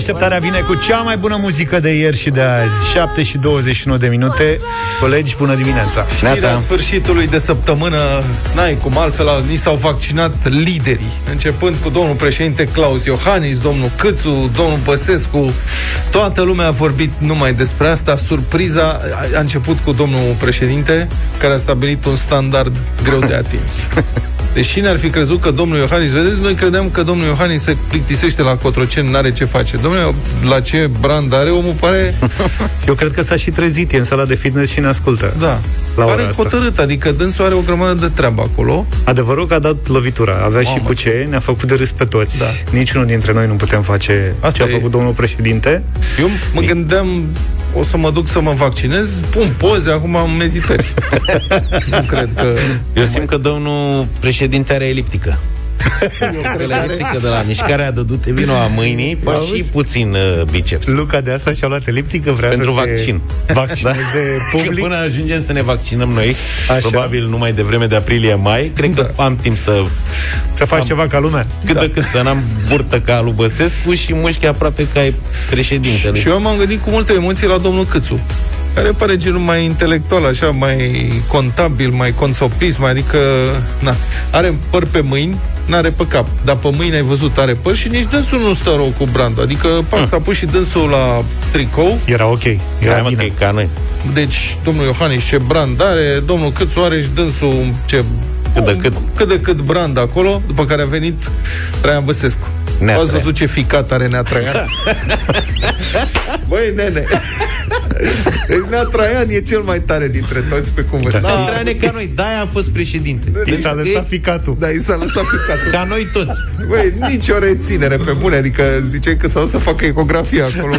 Deșteptarea vine cu cea mai bună muzică de ieri și de azi. 7 și 21 de minute. Colegi, bună dimineața. Știrea sfârșitului de săptămână N-ai cum altfel Ni s-au vaccinat liderii Începând cu domnul președinte Claus Iohannis Domnul Câțu, domnul Băsescu. Toată lumea a vorbit numai despre asta. Surpriza a început cu domnul președinte Care a stabilit un standard greu de atins Deci cine ar fi crezut că domnul Iohannis, vedeți, noi credeam că domnul Iohannis se plictisește la Cotroceni, n-are ce face. Domnule, la ce brand are, omul pare... Eu cred că s-a și trezit, e în sala de fitness și ne ascultă. Da. La pare hotărât, adică dânsul are o grămadă de treabă acolo. Adevărul că a dat lovitura, avea Mamă. și cu ce, ne-a făcut de râs pe toți. Da. Niciunul dintre noi nu putem face Asta ce a făcut domnul președinte. Eu mă gândeam, o să mă duc să mă vaccinez, pun poze, acum am ezitări. nu cred că... Eu simt că domnul președinte are eliptică. eliptică de la mișcarea de du-te vino a mâinii, fă și puțin uh, biceps. Luca de asta și-a luat eliptică, vrea Pentru să vaccin. vaccineze da? public. Că până ajungem să ne vaccinăm noi, Așa. probabil numai de vreme de aprilie-mai, cred da. că am timp să... Să faci am, ceva ca lumea. Cât da. de cât să n-am burtă ca lui Băsescu și mușchi aproape ca ai președintele. Și eu m-am gândit cu multe emoții la domnul Câțu care pare genul mai intelectual, așa, mai contabil, mai consopist, mai adică, na, are păr pe mâini, n-are pe cap, dar pe mâini ai văzut are păr și nici dânsul nu stă rău cu brandul. Adică, pac, s-a pus și dânsul la tricou. Era ok. Era da, bine. ca noi. Deci, domnul Iohannis ce brand are, domnul Câțu are și dânsul ce cât de cât. cât de cât brand acolo, după care a venit Traian Băsescu. Nea Ați văzut ce ficat are Nea Traian? Băi, nene, Nea Traian e cel mai tare dintre toți pe cuvânt. Da, da. Traian e ca noi, de a fost președinte. I s-a lăsat ficatul. Da, i s-a lăsat ficatul. Ca noi toți. Băi, nici o reținere pe bune, adică ziceai că s-au să facă ecografia acolo.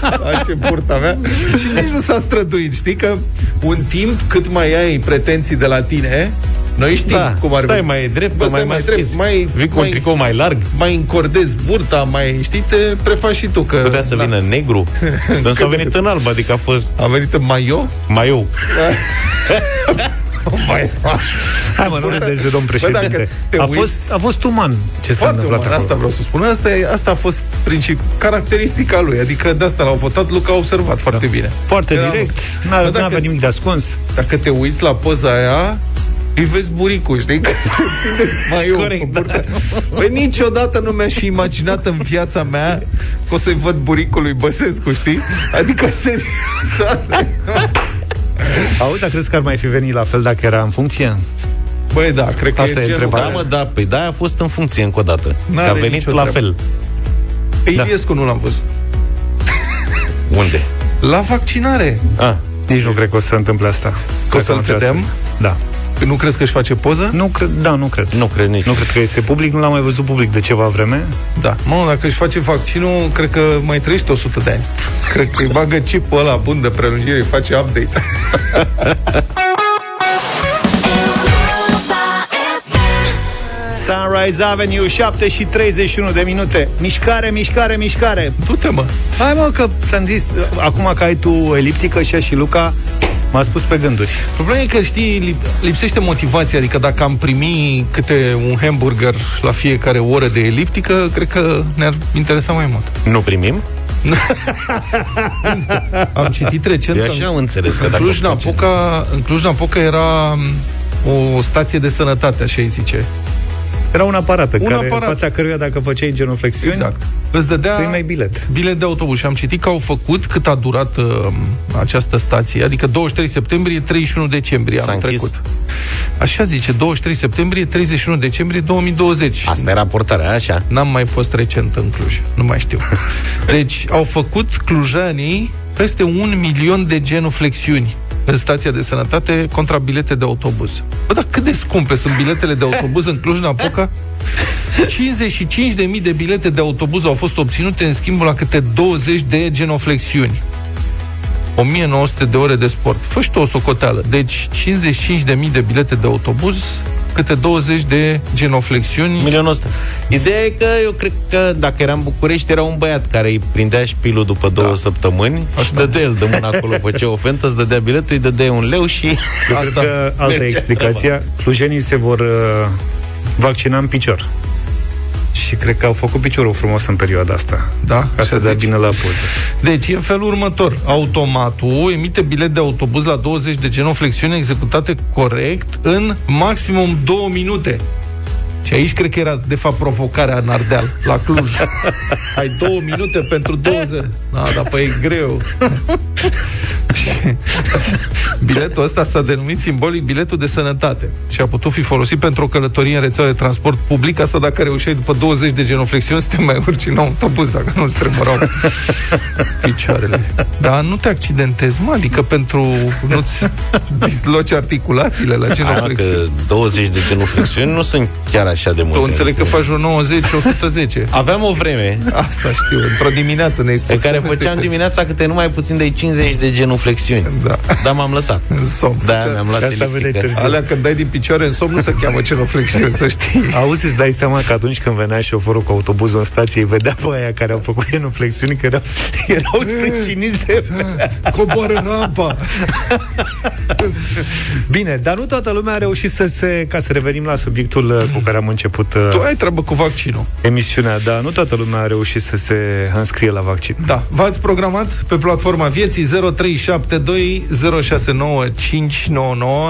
La ce burta avea. Și nici nu s-a străduit, știi că un timp cât mai ai pretenții de la tine, noi știm da, cum ar stai mai drept, Bă, mai, mai drept, mai, vii cu un tricou mai larg. Mai încordezi burta, mai știi, te prefaci și tu. Că, Putea să da. vină negru. Dar a venit în alb, adică a fost... A venit în maio? Maio. mai Hai mă, nu râdeți de domn președinte. Bă, a, fost, a fost uman ce s-a întâmplat uman, Asta vreau să spun. Asta, e, asta a fost princip, caracteristica lui. Adică de asta l-au votat, Luca a observat foarte da. bine. Foarte Era, direct, n-a, avea nimic de ascuns. Dacă te uiți la poza aia, îi vezi buricul, știi? Că se mai Corect, da. Păi niciodată nu mi-aș fi imaginat în viața mea că o să-i văd buricul lui Băsescu, știi? Adică se... asta Auzi, dar crezi că ar mai fi venit la fel dacă era în funcție? Băi, da, cred că Asta e, e întrebarea. Da, mă, da, păi da, a fost în funcție încă o dată. N-are a venit la fel. Pe da. Iliescu nu l-am văzut. Unde? La vaccinare. Ah. Nici nu cred că o să se întâmple asta. Că o să-l vedem? Da. Nu crezi că își face poză? Nu cred, da, nu cred. Nu cred nici. Nu cred că este public, nu l-am mai văzut public de ceva vreme. Da. Mă, dacă își face vaccinul, cred că mai trăiește 100 de ani. cred că îi bagă chipul ăla bun de prelungire, îi face update. Sunrise Avenue, 7 și 31 de minute. Mișcare, mișcare, mișcare. Du-te, mă. Hai, mă, că ți-am zis, acum că ai tu eliptică și și Luca, M-a spus pe gânduri. Problema e că, știi, lipsește motivația. Adică dacă am primi câte un hamburger la fiecare oră de eliptică, cred că ne-ar interesa mai mult. Nu primim? am citit recent Eu așa am înțeles că în Cluj-Napoca, în Cluj-Napoca era o stație de sănătate, așa îi zice. Era un aparat un care, aparat. în fața căruia dacă făceai genuflexiuni, exact. Îți dădea mai bilet. Bilet de autobuz și am citit că au făcut cât a durat uh, această stație, adică 23 septembrie, 31 decembrie S-a anul închis. trecut. Așa zice, 23 septembrie, 31 decembrie 2020. Asta era portarea, așa? N-am mai fost recent în Cluj, nu mai știu. Deci au făcut clujanii peste un milion de genuflexiuni în stația de sănătate contra bilete de autobuz. Bă, dar cât de scumpe sunt biletele de autobuz în Cluj-Napoca? 55.000 de bilete de autobuz au fost obținute în schimbul la câte 20 de genoflexiuni. 1900 de ore de sport. Fă și tu o socoteală. Deci 55.000 de bilete de autobuz câte 20 de genoflexiuni. Milionul ăsta. Ideea e că eu cred că dacă era în București, era un băiat care îi prindea șpilul după două da. săptămâni Asta. și dădea el de mână acolo, făcea o fentă, îți dădea biletul, îi dădea un leu și... Eu Asta. cred că altă explicație, clujenii se vor uh, vaccina în picior. Și cred că au făcut piciorul frumos în perioada asta. Da? Ca să dea bine la poză. Deci, e în felul următor. Automatul emite bilet de autobuz la 20 de genoflexiuni executate corect în maximum 2 minute. Și aici cred că era, de fapt, provocarea în Ardeal, la Cluj. Ai două minute pentru 20. Da, dar păi e greu. biletul ăsta s-a denumit simbolic biletul de sănătate și a putut fi folosit pentru o călătorie în rețeaua de transport public, asta dacă reușeai după 20 de genoflexiuni să te mai urci în autobuz, dacă nu-ți tremurau picioarele. Dar nu te accidentezi, mă, adică pentru nu-ți disloci articulațiile la genoflexiuni. 20 de genoflexiuni nu sunt chiar așa de multe. Tu înțeleg că faci un 90 110. Aveam o vreme. Asta știu, într-o dimineață ne-ai spus. Pe care făceam dimineața câte numai puțin de 50 de genuflexiuni. Da. Dar m-am lăsat. În somn. Da, mi-am luat Alea când dai din picioare în somn nu se cheamă genuflexiuni, să știi. Auzi, îți dai seama că atunci când venea șoforul cu autobuzul în stație, vedea pe aia care au făcut genuflexiuni, că erau, erau sprijiniți de... Coboară rampa. Bine, dar nu toată lumea a reușit să se... Ca să revenim la subiectul uh, cu care am început... Uh, tu ai treabă cu vaccinul. Emisiunea, da, nu toată lumea a reușit să se înscrie la vaccin. Da, v-ați programat pe platforma vieții 0372069599.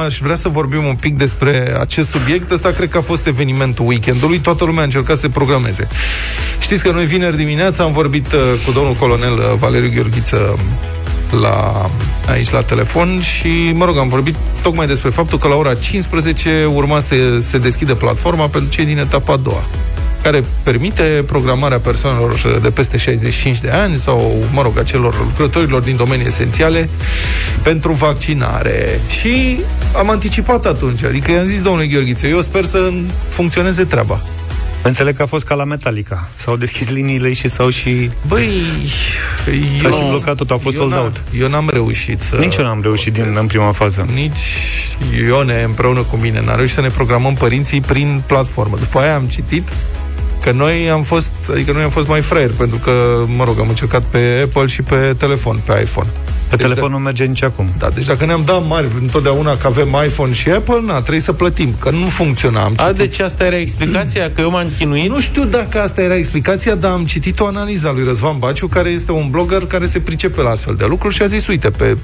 Aș vrea să vorbim un pic despre acest subiect. Ăsta cred că a fost evenimentul weekendului. Toată lumea a încercat să se programeze. Știți că noi vineri dimineața am vorbit uh, cu domnul colonel uh, Valeriu Gheorghiță la, aici la telefon și, mă rog, am vorbit tocmai despre faptul că la ora 15 urma să se deschide platforma pentru cei din etapa a doua care permite programarea persoanelor de peste 65 de ani sau, mă rog, acelor lucrătorilor din domenii esențiale pentru vaccinare. Și am anticipat atunci, adică i-am zis domnule Gheorghiță, eu sper să funcționeze treaba. Înțeleg că a fost ca la Metallica. S-au deschis liniile și s-au și... Băi, s-a și blocat tot, a fost sold out. Eu n-am reușit să... Nici eu n-am reușit din, în prima fază. Nici Ione împreună cu mine n-a reușit să ne programăm părinții prin platformă. După aia am citit Că noi am fost, adică noi am fost mai fraieri, pentru că, mă rog, am încercat pe Apple și pe telefon, pe iPhone. Pe deci telefon de... nu merge nici acum. Da, deci dacă ne-am dat mari întotdeauna că avem iPhone și Apple, na, trebuie să plătim, că nu funcționa. Am A, deci asta era explicația, că eu m-am chinuit? Nu știu dacă asta era explicația, dar am citit o analiză a lui Răzvan Baciu, care este un blogger care se pricepe la astfel de lucruri și a zis, uite, pe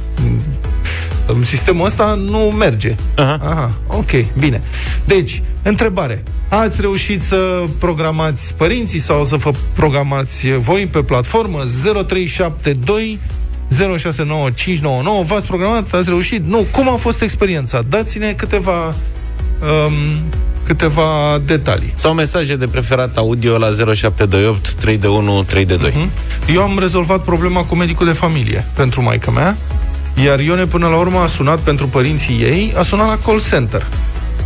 sistemul ăsta nu merge. Aha. Aha, ok, bine. Deci, întrebare. Ați reușit să programați părinții sau să vă programați voi pe platformă 0372 069599 V-ați programat? Ați reușit? Nu. Cum a fost experiența? Dați-ne câteva um, câteva detalii. Sau mesaje de preferat audio la 0728 3 de 1 3 de 2. Uh-huh. Eu am rezolvat problema cu medicul de familie pentru maica mea, iar Ione până la urmă a sunat pentru părinții ei, a sunat la call center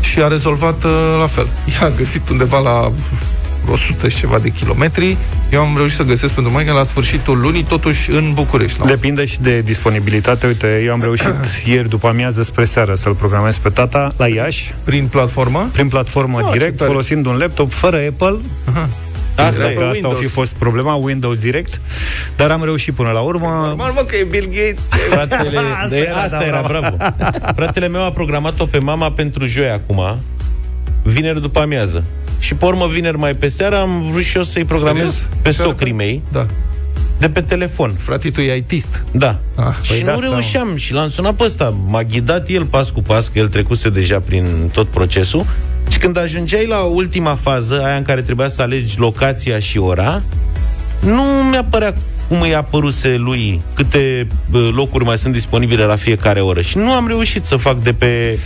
și a rezolvat uh, la fel. Ea a găsit undeva la 100 și ceva de kilometri. Eu am reușit să găsesc pentru maică la sfârșitul lunii, totuși în București. Depinde și de disponibilitate. Uite, eu am reușit ieri după amiază spre seară să-l programez pe tata la Iași. Prin platformă? Prin platformă oh, direct, folosind un laptop fără Apple. Aha. Asta, e, asta a fi fost problema, Windows Direct, dar am reușit până la urmă. Normal, mă, că e Bill Gates. Fratele, asta, de, era, asta da, era, bravo. Fratele meu a programat-o pe mama pentru joi acum, vineri după amiază. Și pe urmă, vineri mai pe seară, am vrut și eu să-i programez Serios? pe socrii mei. Da de pe telefon. Fratele tu e ITist. Da. Ah, și păi nu reușeam. Și l-am sunat pe ăsta. M-a ghidat el pas cu pas, că el trecuse deja prin tot procesul. Și când ajungeai la ultima fază, aia în care trebuia să alegi locația și ora, nu mi-a părea cum îi apăruse lui, câte locuri mai sunt disponibile la fiecare oră. Și nu am reușit să fac de pe,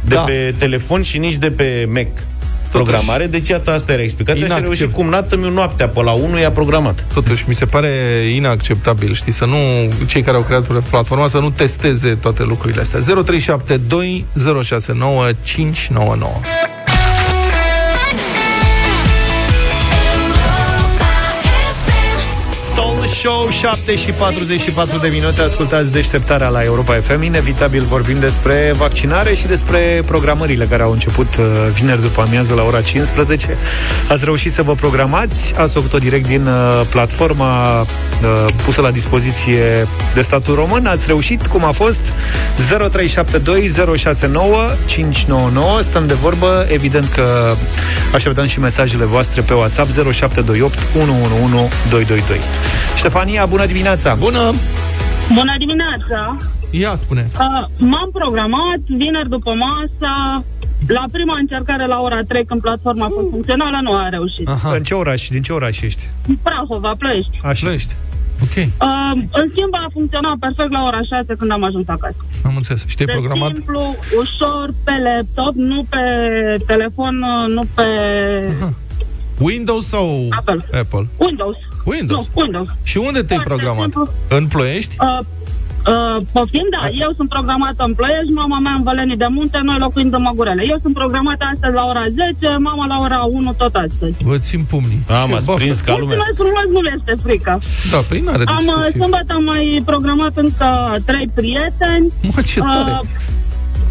de da. pe telefon și nici de pe Mac programare, deci iată asta era explicația Inaccept. și a reușit cum nată mi noaptea pe la 1 i-a programat. Totuși, mi se pare inacceptabil, știi, să nu, cei care au creat platforma să nu testeze toate lucrurile astea. 0372 069 599 Show 7 și 44 de minute. Ascultați deșteptarea la Europa FM Inevitabil vorbim despre vaccinare Și despre programările care au început uh, Vineri după amiază la ora 15 Ați reușit să vă programați? Ați făcut-o direct din uh, platforma uh, Pusă la dispoziție de statul român. Ați reușit? Cum a fost? 0372 069 599 Stăm de vorbă. Evident că așteptăm și mesajele voastre pe WhatsApp 0728 111 222 Ștefania, bună dimineața! Bună! Bună dimineața! Ia spune! Uh, m-am programat vineri după masă la prima încercare la ora 3 când platforma a fost funcțională nu a reușit. Aha. În ce oraș? Din ce oraș ești? Prahova, Ploiești. Așa. Ploiești. Ok. Uh, în schimb, a funcționat perfect la ora 6 când am ajuns acasă. Am înțeles. Și te-ai programat? simplu, ușor, pe laptop, nu pe telefon, nu pe... Aha. Windows sau Apple? Apple? Windows. Windows? Nu, Windows. Și unde te-ai Foarte programat? Simplu. În Ploiești? Uh, Uh, poftim, da, eu sunt programată în Ploiești, mama mea în Vălenii de Munte, noi locuind în Măgurele. Eu sunt programată astăzi la ora 10, mama la ora 1 tot astăzi. Vă țin pumnii. Am ați prins ca lumea. Mulțumesc frumos, nu este frică. Da, pe păi n-are Am, uh, sâmbătă am mai programat încă trei prieteni. Mă, ce tare. Uh,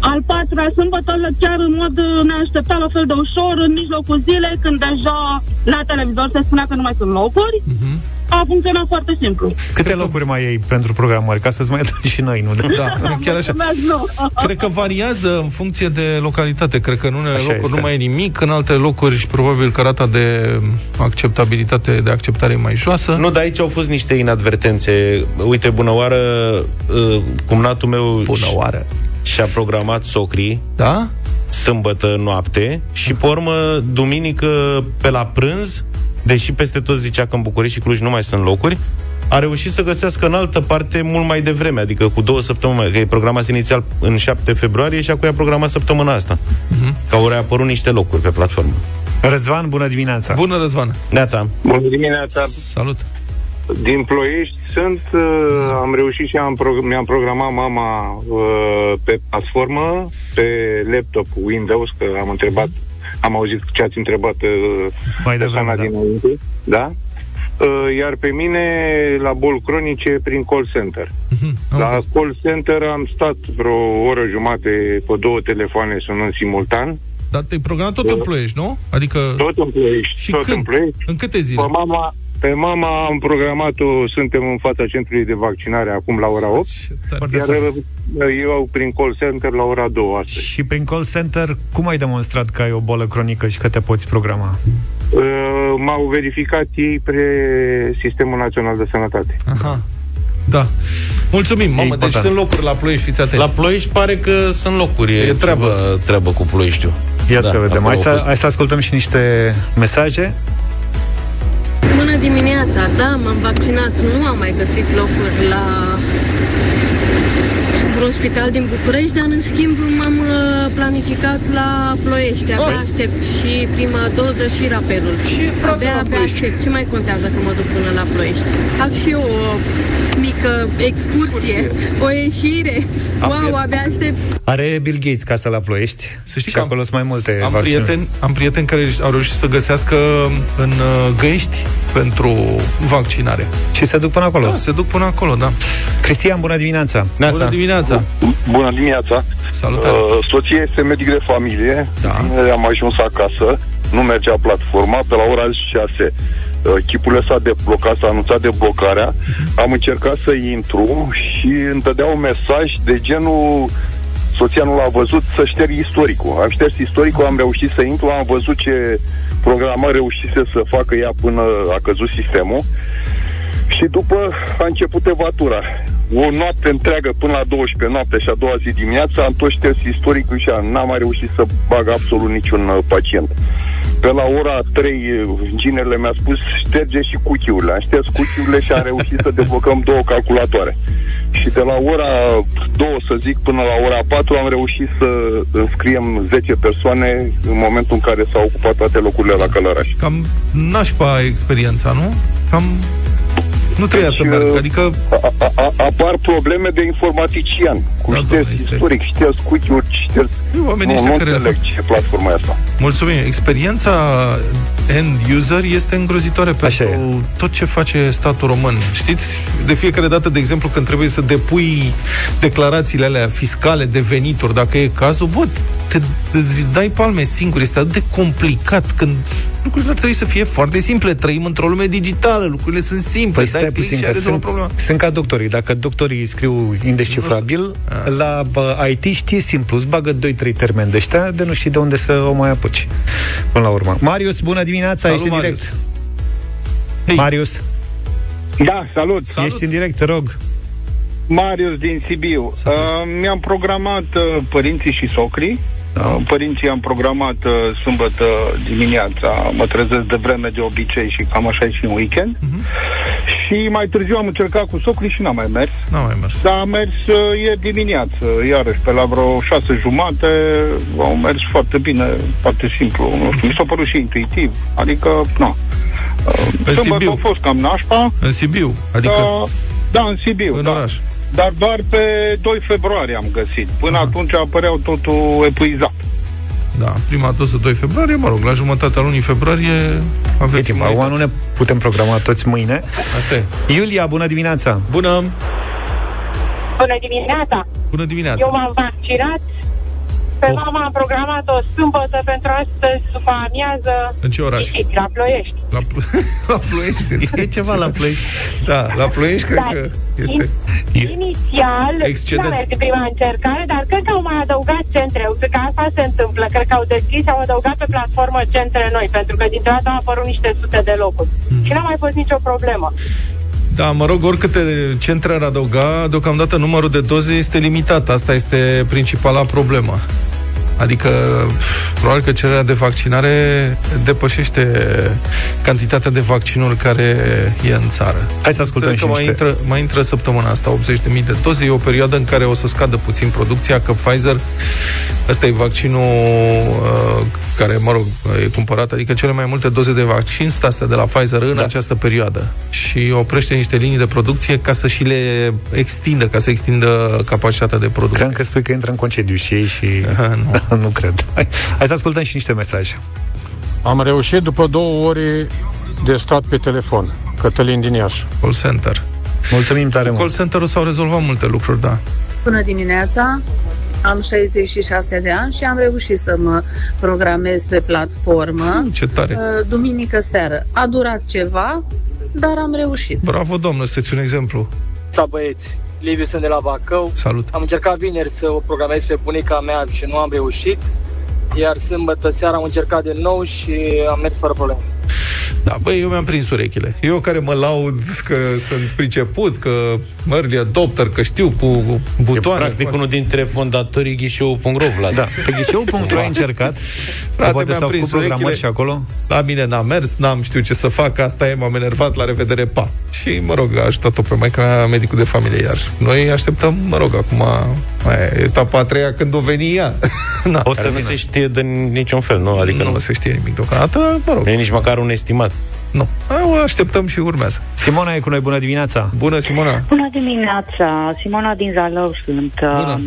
al patrulea sâmbătă, chiar în mod neașteptat, la fel de ușor, în mijlocul zilei, când deja la televizor se spunea că nu mai sunt locuri. Uh-huh a funcționat foarte simplu. Câte locuri mai ai pentru programări? Ca să-ți mai dăm și noi, nu? Da, chiar așa. Cred că variază în funcție de localitate. Cred că în unele așa locuri este. nu mai e nimic, în alte locuri probabil că rata de acceptabilitate, de acceptare e mai joasă. Nu, dar aici au fost niște inadvertențe. Uite, bună oară, uh, cumnatul meu... Bună oară! Și-a programat socrii. Da? Sâmbătă noapte și pe urmă, duminică pe la prânz deși peste tot zicea că în București și Cluj nu mai sunt locuri, a reușit să găsească în altă parte mult mai devreme, adică cu două săptămâni, că e programat inițial în 7 februarie și acum e programat săptămâna asta. Uh-huh. Că au reapărut niște locuri pe platformă. Răzvan, bună dimineața! Bună, Răzvan! Neața! Bună dimineața! Salut! Din Ploiești sunt, uh, am reușit și am pro- mi-am programat mama uh, pe platformă, pe laptop Windows, că am întrebat am auzit ce ați întrebat uh, Mai persoana da. dinainte. Da? Uh, iar pe mine la boli cronice prin call center. Uh-huh, la zis. call center am stat vreo oră jumate pe două telefoane sunând simultan. Dar te-ai programat tot uh, în Ploiești, nu? Adică... Tot în Ploiești. Și tot când? în Ploiești. În câte zile? Pe mama, pe mama am programat-o, suntem în fața centrului de vaccinare acum la ora 8, iar eu prin call center la ora 2 astăzi. Și prin call center, cum ai demonstrat că ai o bolă cronică și că te poți programa? Uh, m-au verificat ei pre Sistemul Național de Sănătate. Aha. Da. Mulțumim, mamă, deci sunt locuri la Ploiești, fiți atenți. La Ploiești pare că sunt locuri, e, e treabă, treabă cu Ploieștiul. Ia da, să vedem, hai să, hai să ascultăm și niște mesaje. Bună dimineața! Da, m-am vaccinat. Nu am mai găsit locuri la vreun spital din București, dar în schimb m-am uh, planificat la Ploiești. Abia aștept și prima doză și rapelul. Și frate abia, la abia aștept. Ce mai contează că mă duc până la Ploiești? Fac și eu o mică excursie, excursie. o ieșire. Am wow, prieten... abia aștept. Are Bill Gates casa la Ploiești Să știi și că acolo sunt mai multe am prieteni, am prieteni care au reușit să găsească în uh, Găiești pentru vaccinare. Și se duc până acolo? Da, se duc până acolo, da. Cristian, bună dimineața! Bună dimineața! Bună dimineața! Salutare! Uh, soția este medic de familie, da. am ajuns acasă, nu mergea platforma, pe la ora 6 uh, chipul s-a deblocat, s-a anunțat deblocarea, uh-huh. am încercat să intru și îmi dădea un mesaj de genul soția nu l-a văzut, să șterg istoricul. Am șters istoricul, am reușit să intru, am văzut ce programă reușise să facă ea până a căzut sistemul. Și după a început evatura. O noapte întreagă până la 12 noapte și a doua zi dimineața am tot șters istoricul și n-am mai reușit să bag absolut niciun uh, pacient. Pe la ora 3, uh, ginerele mi-a spus șterge și cuchiurile. Am șters cuchiurile și am reușit să deblocăm două calculatoare. Și de la ora 2, să zic, până la ora 4 am reușit să înscriem 10 persoane în momentul în care s-au ocupat toate locurile la Călăraș. Cam nașpa experiența, nu? Cam Nu trebuia deci, să meargă, uh, adică... A, a, apar probleme de informatician, cu da, șters istoric, șters cookie-uri, șters... Oamenii nu, nu care înțeleg ce platforma asta. Mulțumim. Experiența end user este îngrozitoare pentru tot ce face statul român. Știți, de fiecare dată, de exemplu, când trebuie să depui declarațiile alea fiscale de venituri, dacă e cazul, bă, te, îți dai palme singur. Este atât de complicat când lucrurile ar trebui să fie foarte simple. Trăim într-o lume digitală, lucrurile sunt simple. Păi stai puțin, că sunt, problema. sunt ca doctorii. Dacă doctorii scriu indescifrabil, A. la bă, IT știe simplu, îți bagă 2-3 termeni de ăștia, de nu știi de unde să o mai apuci. Până la urmă. Marius, bună dimineața, Salut, ești în direct. Hey. Marius. Da, salut. salut. Ești în direct, te rog. Marius din Sibiu. Uh, mi-am programat uh, părinții și socrii da. Părinții am programat uh, sâmbătă dimineața, mă trezesc de vreme de obicei și cam așa e și în weekend. Uh-huh. Și mai târziu am încercat cu socrii și n-am mai mers. N-am mai mers. Dar am mers uh, ieri dimineață, iarăși pe la vreo șase jumate, au mers foarte bine, foarte simplu. Nu știu, mi s-a părut și intuitiv. Adică, nu. Uh, sâmbătă a fost cam nașpa. În Sibiu? Adică... Da, da în Sibiu, în da. oraș dar doar pe 2 februarie am găsit. Până Aha. atunci apăreau totul epuizat. Da, prima doză 2 februarie, mă rog, la jumătatea lunii februarie aveți timp, nu ne putem programa toți mâine. Asta e. Iulia, bună dimineața! Bună! Bună dimineața! Bună dimineața! Eu m-am vaccinat pe oh. mama am programat o sâmbătă pentru astăzi, după amiază. În ce oraș? Știți, la Ploiești. La, Pl- la Ploiești. E ceva la Ploiești. Da, la Ploiești cred da. că este... Inițial, Excedent. n-a mers prima încercare, dar cred că au mai adăugat centre. Cred că asta se întâmplă. Cred că au deschis, au adăugat pe platformă centre noi, pentru că dintr-o dată au apărut niște sute de locuri. Mm. Și n-a mai fost nicio problemă. Da, mă rog, oricâte centre ar adăuga, deocamdată numărul de doze este limitat. Asta este principala problemă. Adică, probabil că cererea de vaccinare depășește cantitatea de vaccinuri care e în țară. Hai să ascultăm că mai, intră, mai intră săptămâna asta 80.000 de doze. E o perioadă în care o să scadă puțin producția, că Pfizer, ăsta e vaccinul uh, care, mă rog, e cumpărat, adică cele mai multe doze de vaccin sunt astea de la Pfizer în da. această perioadă. Și oprește niște linii de producție ca să și le extindă, ca să extindă capacitatea de producție. Cred că spui că intră în concediu și ei și... nu. nu cred. Hai, hai să ascultăm și niște mesaje. Am reușit după două ore de stat pe telefon. Cătălin din Iași. Call center. Mulțumim tare mult. Call center-ul s-au rezolvat multe lucruri, da. Bună dimineața! Am 66 de ani și am reușit să mă programez pe platformă. Ce tare! Uh, duminică seară. A durat ceva, dar am reușit. Bravo, doamnă, sunteți un exemplu. Da, băieți, Liviu sunt de la Bacău. Salut! Am încercat vineri să o programez pe bunica mea și nu am reușit. Iar sâmbătă seara am încercat din nou și am mers fără probleme. Da, băi, eu mi-am prins urechile. Eu care mă laud că sunt priceput, că early adopter, că știu cu butoane. E practic unul dintre fondatorii ghișeu.ro, Vlad. Da, pe ghișeu.ro ai încercat? Frate, poate mi-am prins urechile. și acolo? La mine n-a mers, n-am știut ce să fac, asta e, m-am enervat, la revedere, pa. Și, mă rog, a ajutat-o pe maica mea, medicul de familie, iar noi așteptăm, mă rog, acum mai etapa a treia când o veni ea. Na, o să nu se știe de niciun fel, nu? Adică nu, nu se știe nimic deocamdată, mă rog. Nu e nici măcar un estimat. Nu. O așteptăm și urmează. Simona e cu noi, bună dimineața! Bună, Simona! Bună dimineața! Simona din Zalău sunt. Bună.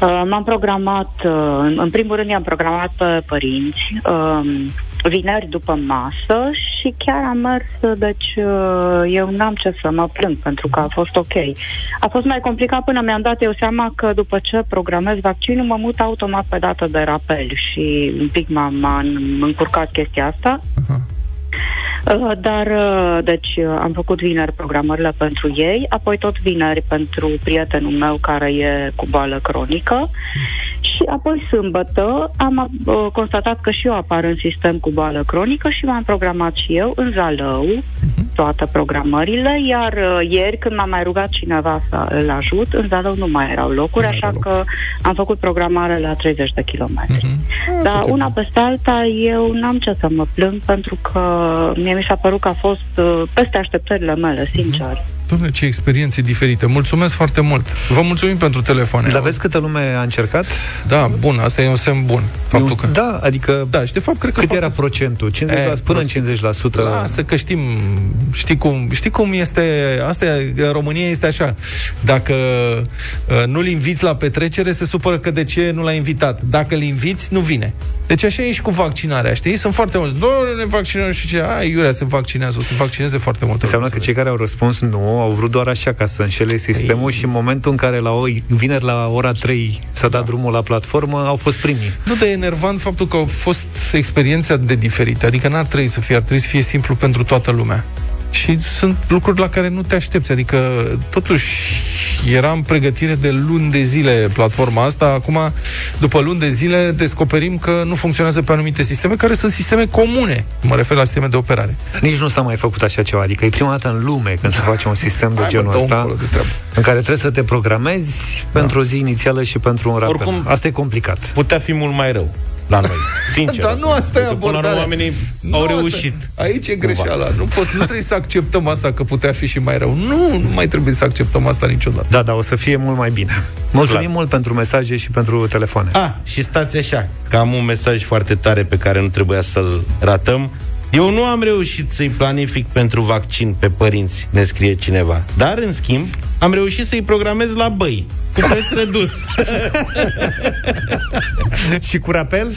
Uh, m-am programat, uh, în primul rând i-am programat pe părinți, uh, vineri după masă și chiar am mers, deci uh, eu n-am ce să mă plâng pentru că a fost ok. A fost mai complicat până mi-am dat eu seama că după ce programez vaccinul mă mut automat pe dată de rapel și un pic m-am încurcat chestia asta. Uh-huh. Uh, dar, uh, deci, uh, am făcut vineri programările pentru ei, apoi tot vineri pentru prietenul meu care e cu boală cronică și apoi sâmbătă am constatat că și eu apar în sistem cu boală cronică și m-am programat și eu în Zalău mhm. Toate programările, iar ieri când m-a mai rugat cineva să îl ajut, în Zalău nu mai erau locuri, așa că am făcut programare la 30 de kilometri. Uh-huh. Dar una peste alta, eu n-am ce să mă plâng pentru că mie mi s-a părut că a fost uh, peste așteptările mele, sincer. Dom'le, ce experiențe diferite. Mulțumesc foarte mult. Vă mulțumim pentru telefoane. Dar vezi câtă lume a încercat? Da, bun, asta e un semn bun. Faptul eu, că... Da, adică... Da, și de fapt cred că... Cât fapt... era procentul? 50%, e, până în 50%? Lasă că știm, știi cum, știi cum este, asta e, România este așa. Dacă uh, nu-l inviți la petrecere, se supără că de ce nu l-a invitat. Dacă îl inviți, nu vine. Deci așa e și cu vaccinarea, știi? Sunt foarte mulți, nu, ne vaccinăm și ce, ai, Iurea, se vaccinează, o să vaccineze foarte mult. Înseamnă că cei care au răspuns nu, au vrut doar așa ca să înșele sistemul Ei. și în momentul în care la o, vineri la ora 3 s-a dat da. drumul la platformă, au fost primii. Nu, dar e enervant faptul că au fost experiențe de diferite. Adică n-ar trebui să fie, ar trebui să fie simplu pentru toată lumea și sunt lucruri la care nu te aștepți. Adică, totuși, era în pregătire de luni de zile platforma asta. Acum, după luni de zile, descoperim că nu funcționează pe anumite sisteme, care sunt sisteme comune. Mă refer la sisteme de operare. Nici nu s-a mai făcut așa ceva. Adică e prima dată în lume când se face un sistem de Hai, genul ăsta, de în care trebuie să te programezi da. pentru o zi inițială și pentru un rapel. Oricum, asta e complicat. Putea fi mult mai rău la noi. Sincer. Dar nu asta e abordarea. oamenii nu au reușit. Asta. Aici e greșeala. Nu, pot, nu trebuie să acceptăm asta că putea fi și mai rău. Nu, nu mai trebuie să acceptăm asta niciodată. Da, da, o să fie mult mai bine. Mulțumim Clar. mult pentru mesaje și pentru telefoane. Ah, și stați așa, că am un mesaj foarte tare pe care nu trebuia să-l ratăm. Eu nu am reușit să-i planific pentru vaccin pe părinți, ne scrie cineva. Dar, în schimb, am reușit să-i programez la băi, cu preț redus. Și cu rapel?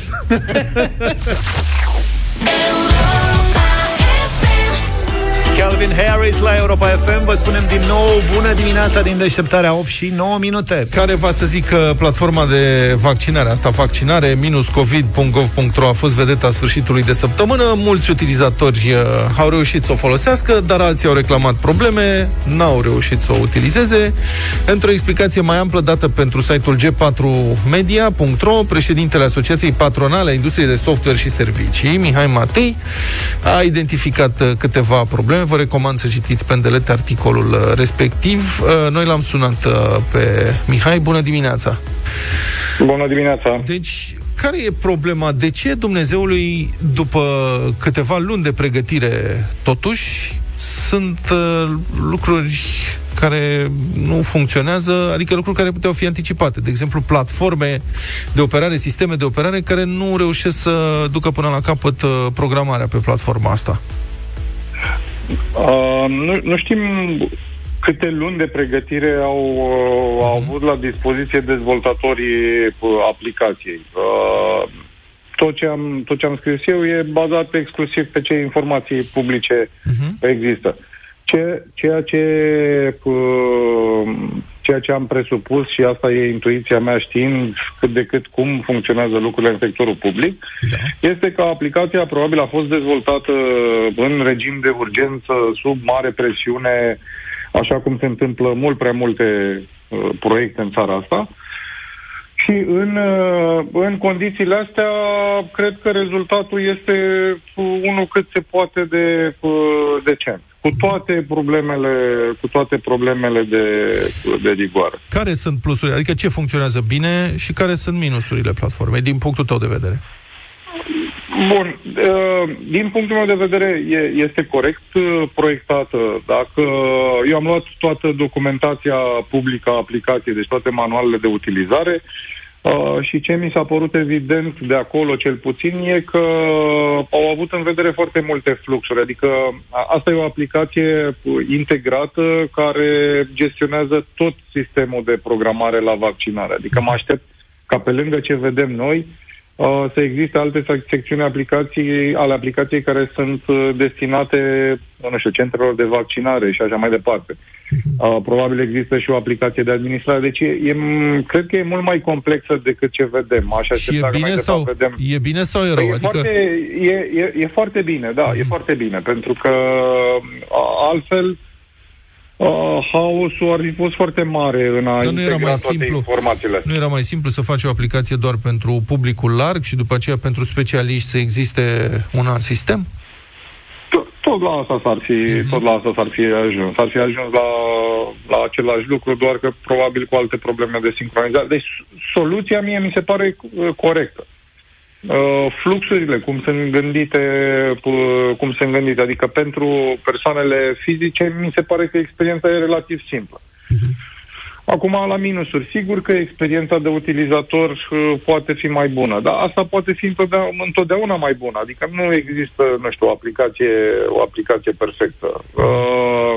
Calvin Harris la Europa FM Vă spunem din nou bună dimineața din deșteptarea 8 și 9 minute. Care va să zic că platforma de vaccinare Asta vaccinare minus covid.gov.ro A fost vedeta sfârșitului de săptămână. Mulți utilizatori uh, au reușit să o folosească Dar alții au reclamat probleme N-au reușit să o utilizeze. Într-o explicație mai amplă dată pentru site-ul g4media.ro Președintele Asociației Patronale a Industriei de Software și Servicii Mihai Matei A identificat uh, câteva probleme vă recomand să citiți pe îndelete articolul uh, respectiv. Uh, noi l-am sunat uh, pe Mihai. Bună dimineața! Bună dimineața! Deci, care e problema? De ce Dumnezeului, după câteva luni de pregătire, totuși, sunt uh, lucruri care nu funcționează, adică lucruri care puteau fi anticipate. De exemplu, platforme de operare, sisteme de operare care nu reușesc să ducă până la capăt programarea pe platforma asta. Uh, nu, nu știm câte luni de pregătire au, uh, au avut la dispoziție dezvoltatorii uh, aplicației. Uh, tot ce, am, tot ce am scris eu e bazat exclusiv pe ce informații publice uh-huh. există. Ce, ceea ce uh, ceea ce am presupus și asta e intuiția mea știind cât de cât cum funcționează lucrurile în sectorul public, da. este că aplicația probabil a fost dezvoltată în regim de urgență, sub mare presiune, așa cum se întâmplă mult prea multe uh, proiecte în țara asta. Și în, uh, în condițiile astea, cred că rezultatul este unul cât se poate de uh, decent cu toate problemele, cu toate problemele de, de rigoare. Care sunt plusurile? Adică ce funcționează bine și care sunt minusurile platformei, din punctul tău de vedere? Bun. Uh, din punctul meu de vedere, este corect uh, proiectată. Dacă eu am luat toată documentația publică a aplicației, deci toate manualele de utilizare, Uh, și ce mi s-a părut evident de acolo, cel puțin, e că au avut în vedere foarte multe fluxuri. Adică asta e o aplicație integrată care gestionează tot sistemul de programare la vaccinare. Adică mă aștept ca pe lângă ce vedem noi, uh, să existe alte secțiuni aplicații, ale aplicației care sunt uh, destinate, nu știu, centrelor de vaccinare și așa mai departe. Uh, probabil există și o aplicație de administrare. Deci e, e, cred că e mult mai complexă decât ce vedem. Așa și e bine, sau, vedem. e bine sau e rău? E, adică... foarte, e, e, e foarte bine, da, mm. e foarte bine, pentru că altfel Uh, haosul ar fi fost foarte mare în a Dar nu era mai simplu, informațiile. Nu era mai simplu să faci o aplicație doar pentru publicul larg și după aceea pentru specialiști să existe un alt sistem? Tot la asta s-ar fi, uh-huh. tot la asta s-ar fi ajuns. S-ar fi ajuns la, la același lucru, doar că probabil cu alte probleme de sincronizare. Deci soluția mie mi se pare uh, corectă. Uh, fluxurile, cum sunt gândite, uh, cum sunt gândite. Adică pentru persoanele fizice, mi se pare că experiența e relativ simplă. Uh-huh. Acum, la minusuri, sigur că experiența de utilizator uh, poate fi mai bună, dar asta poate fi întotdeauna, întotdeauna mai bună. Adică nu există, nu știu, o aplicație, o aplicație perfectă. Uh,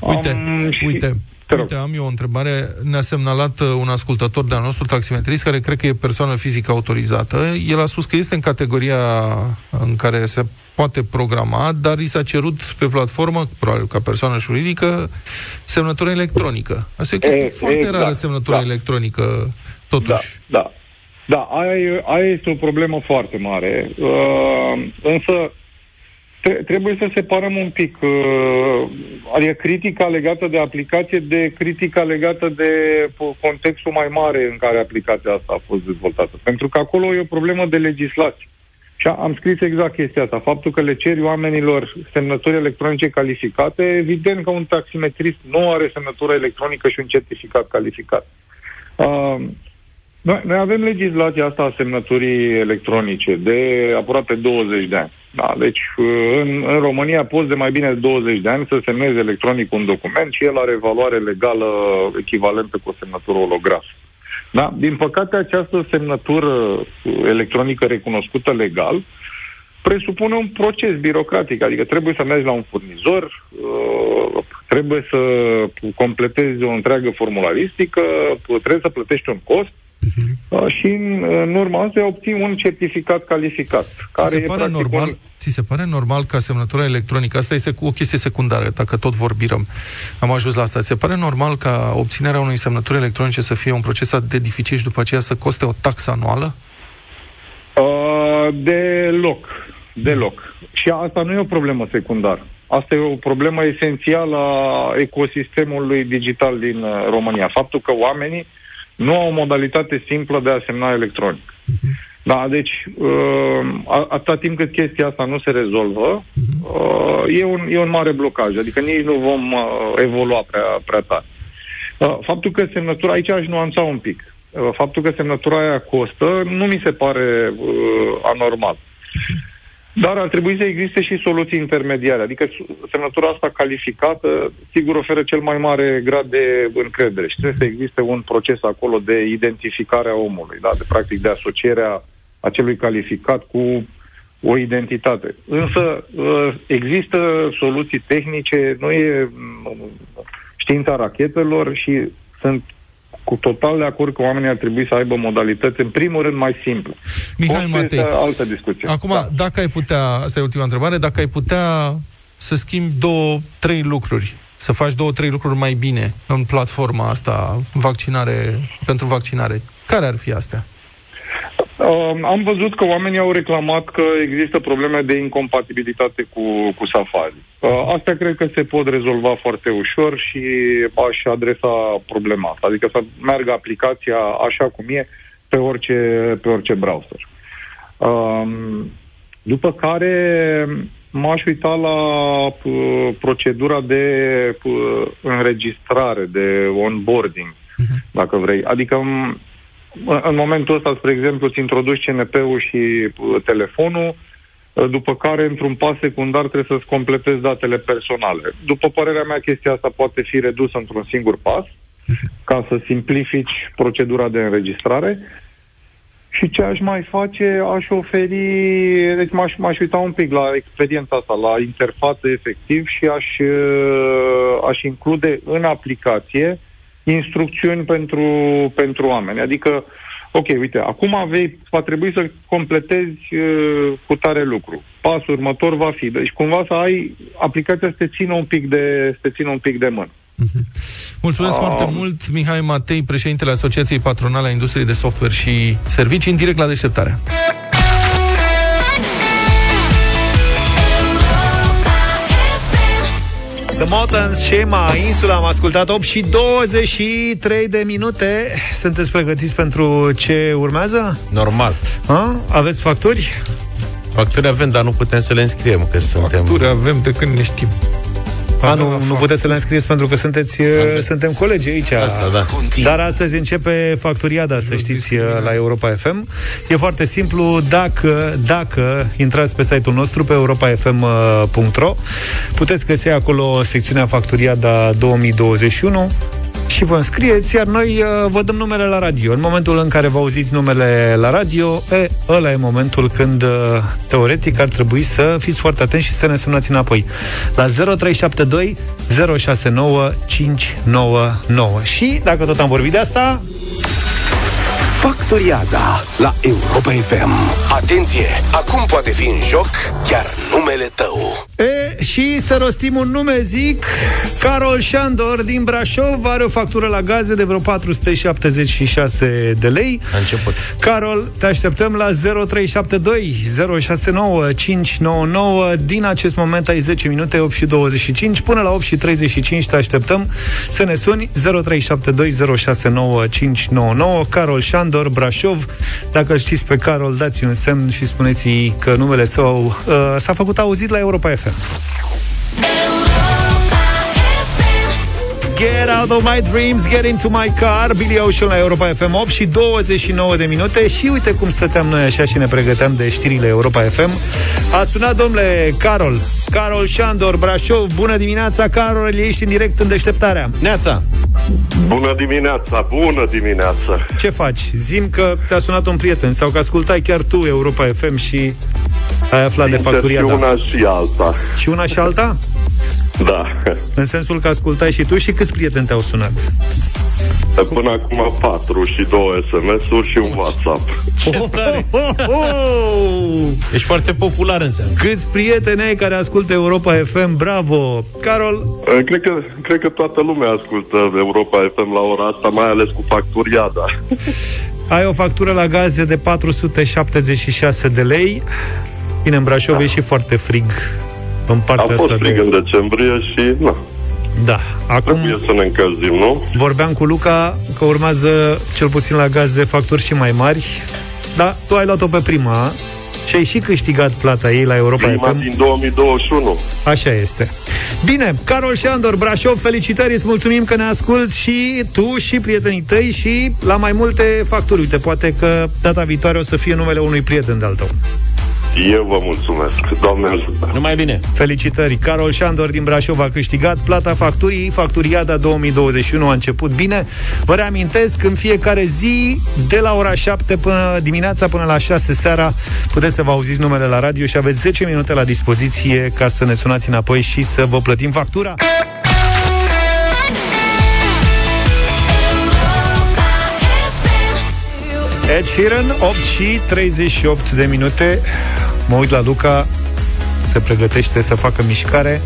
uite, am, și... uite, Uite, am eu o întrebare. Ne-a semnalat uh, un ascultător de-al nostru, taximetrist, care cred că e persoană fizică autorizată. El a spus că este în categoria în care se poate programa, dar i s-a cerut pe platformă, probabil ca persoană juridică, semnătură electronică. Asta e o chestie e, foarte exact, rară, semnătură da. electronică, totuși. Da, da. Da, aia, aia este o problemă foarte mare. Uh, însă, trebuie să separăm un pic. Uh, adică critica legată de aplicație de critica legată de contextul mai mare în care aplicația asta a fost dezvoltată. Pentru că acolo e o problemă de legislație. Și am scris exact chestia asta. Faptul că le ceri oamenilor semnături electronice calificate, evident că un taximetrist nu are semnătură electronică și un certificat calificat. Uh, noi, noi avem legislația asta a semnăturii electronice de aproape 20 de ani. Da, deci în, în România poți de mai bine de 20 de ani să semnezi electronic un document și el are valoare legală echivalentă cu o semnătură holograf. Da? Din păcate, această semnătură electronică recunoscută legal presupune un proces birocratic, adică trebuie să mergi la un furnizor, uh, trebuie să completezi o întreagă formularistică, trebuie să plătești un cost uh-huh. și în, în urma asta obții un certificat calificat. Care se pare normal, un... Ți se pare normal ca semnătura electronică, asta este o chestie secundară, dacă tot vorbim, am ajuns la asta, ți se pare normal ca obținerea unei semnături electronice să fie un proces atât de dificil și după aceea să coste o taxă anuală? Uh, deloc, deloc. Și asta nu e o problemă secundară. Asta e o problemă esențială a ecosistemului digital din uh, România. Faptul că oamenii nu au o modalitate simplă de a semna electronic. Uh-huh. Da, deci uh, atâta timp cât chestia asta nu se rezolvă, uh, e, un, e un mare blocaj, adică nici nu vom uh, evolua prea, prea tare. Faptul că semnătura, aici aș nuanța un pic, faptul că semnătura aia costă, nu mi se pare anormal. Dar ar trebui să existe și soluții intermediare. Adică semnătura asta calificată, sigur, oferă cel mai mare grad de încredere și trebuie să existe un proces acolo de identificare a omului, da? de practic de asocierea acelui calificat cu o identitate. Însă uh, există soluții tehnice, nu e mm, știința rachetelor și sunt cu total de acord că oamenii ar trebui să aibă modalități, în primul rând, mai simple. Mihai Matei, altă discuție. Acum, da. dacă ai putea, asta e ultima întrebare, dacă ai putea să schimbi două, trei lucruri, să faci două, trei lucruri mai bine în platforma asta, vaccinare, pentru vaccinare, care ar fi astea? Uh, am văzut că oamenii au reclamat că există probleme de incompatibilitate cu, cu Safari. Uh, astea cred că se pot rezolva foarte ușor și aș adresa problema asta. Adică să meargă aplicația așa cum e pe orice, pe orice browser. Uh, după care m-aș uita la uh, procedura de uh, înregistrare, de onboarding, uh-huh. dacă vrei. Adică în momentul ăsta, spre exemplu, îți introduci CNP-ul și uh, telefonul, uh, după care, într-un pas secundar, trebuie să-ți completezi datele personale. După părerea mea, chestia asta poate fi redusă într-un singur pas, ca să simplifici procedura de înregistrare. Și ce aș mai face, aș oferi, deci m-aș, m-aș uita un pic la experiența asta, la interfață efectiv și aș, uh, aș include în aplicație uh, instrucțiuni pentru, pentru oameni. Adică, ok, uite, acum vei, va trebui să completezi uh, cu tare lucru. Pasul următor va fi. Deci cumva să ai aplicația să te țină un pic de, să te țină un pic de mână. Mhm. Mulțumesc uh, foarte mult, Mihai Matei, președintele Asociației Patronale a Industriei de Software și Servicii, în direct la deșteptarea. The Mountains, Shema, Insula, am ascultat 8 și 23 de minute. Sunteți pregătiți pentru ce urmează? Normal. A? Aveți facturi? Facturi avem, dar nu putem să le înscriem, că facturi suntem... Facturi avem de când ne știm. A, nu, nu puteți să le înscrieți pentru că sunteți, uh, suntem colegi aici. Asta, da. Dar astăzi începe facturiada, să știți, uh, la Europa FM. E foarte simplu, dacă, dacă intrați pe site-ul nostru, pe europafm.ro, puteți găsi acolo secțiunea facturiada 2021 și vă înscrieți, iar noi uh, vă dăm numele la radio. În momentul în care vă auziți numele la radio, e, ăla e momentul când, uh, teoretic, ar trebui să fiți foarte atenți și să ne sunați înapoi. La 0372 069 599. Și, dacă tot am vorbit de asta, Factoriada la Europa FM. Atenție! Acum poate fi în joc chiar numele tău. E, și să rostim un nume, zic, Carol Șandor din Brașov are o factură la gaze de vreo 476 de lei. A început. Carol, te așteptăm la 0372 069 599. Din acest moment ai 10 minute, 8 și 25. Până la 8 și 35 te așteptăm să ne suni 0372 069 599. Carol Șandor, Brașov. Dacă știți pe Carol, dați un semn și spuneți că numele său uh, s-a făcut auzit la Europa FM. Get out of my dreams, get into my car. Billy Ocean la Europa FM 8 și 29 de minute. Și uite cum stăteam noi așa și ne pregăteam de știrile Europa FM A sunat domnule Carol. Carol Șandor, Brașov. Bună dimineața, Carol, ești în direct în deșteptarea. Neața. Bună dimineața, bună dimineața. Ce faci? Zim că te-a sunat un prieten Sau că ascultai chiar tu Europa FM și ai aflat de facturia și una și alta. Și una și alta? Da În sensul că ascultai și tu și câți prieteni te-au sunat? Până acum patru și două SMS-uri și un WhatsApp. Ce tare! Oh, oh, oh! Ești foarte popular înseamnă. Câți prieteni ai care ascultă Europa FM? Bravo! Carol? Cred că, cred că toată lumea ascultă Europa FM la ora asta, mai ales cu facturiada. Ai o factură la gaze de 476 de lei. Bine, în Brașov da. e și foarte frig în partea A fost asta frig de... în decembrie și, na, Da, acum trebuie să ne încălzim, nu? vorbeam cu Luca că urmează cel puțin la gaze facturi și mai mari, dar tu ai luat-o pe prima și ai și câștigat plata ei la Europa Prima FM. din 2021. Așa este. Bine, Carol și Andor Brașov, felicitări, îți mulțumim că ne asculti și tu și prietenii tăi și la mai multe facturi. Uite, poate că data viitoare o să fie numele unui prieten de-al tău. Eu vă mulțumesc, Doamne ajută. Numai bine. Felicitări! Carol Șandor din Brașov a câștigat plata facturii. Facturiada 2021 a început bine. Vă reamintesc, în fiecare zi, de la ora 7 până dimineața până la 6 seara, puteți să vă auziți numele la radio și aveți 10 minute la dispoziție ca să ne sunați înapoi și să vă plătim factura. Ed Sheeran, 8 și 38 de minute. Mă uit la Luca, se pregătește să facă mișcare.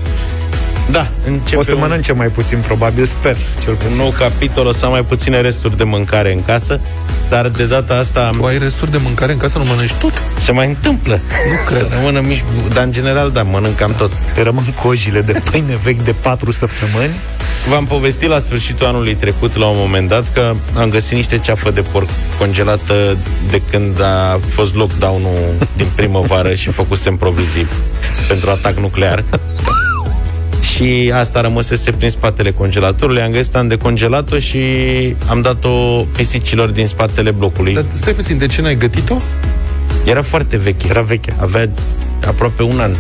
Da, începe O să un- mănânce mai puțin, probabil, sper, cel Un puțin. nou capitol, o să am mai puține resturi de mâncare în casă, dar de data asta Tu ai resturi de mâncare în casă, nu mănânci tot? se mai întâmplă. Nu cred. Să rămână mici, dar în general, da, mănânc cam tot. Te rămân cojile de pâine vechi de 4 săptămâni. V-am povestit la sfârșitul anului trecut, la un moment dat, că am găsit niște ceafă de porc congelată de când a fost lockdown-ul din primăvară și făcusem provizii pentru atac nuclear. și asta rămăsese prin spatele congelatorului. Am găsit, am decongelat-o și am dat-o pisicilor din spatele blocului. Dar stai puțin, de ce n-ai gătit-o? Era foarte veche. Era veche. Avea aproape un an.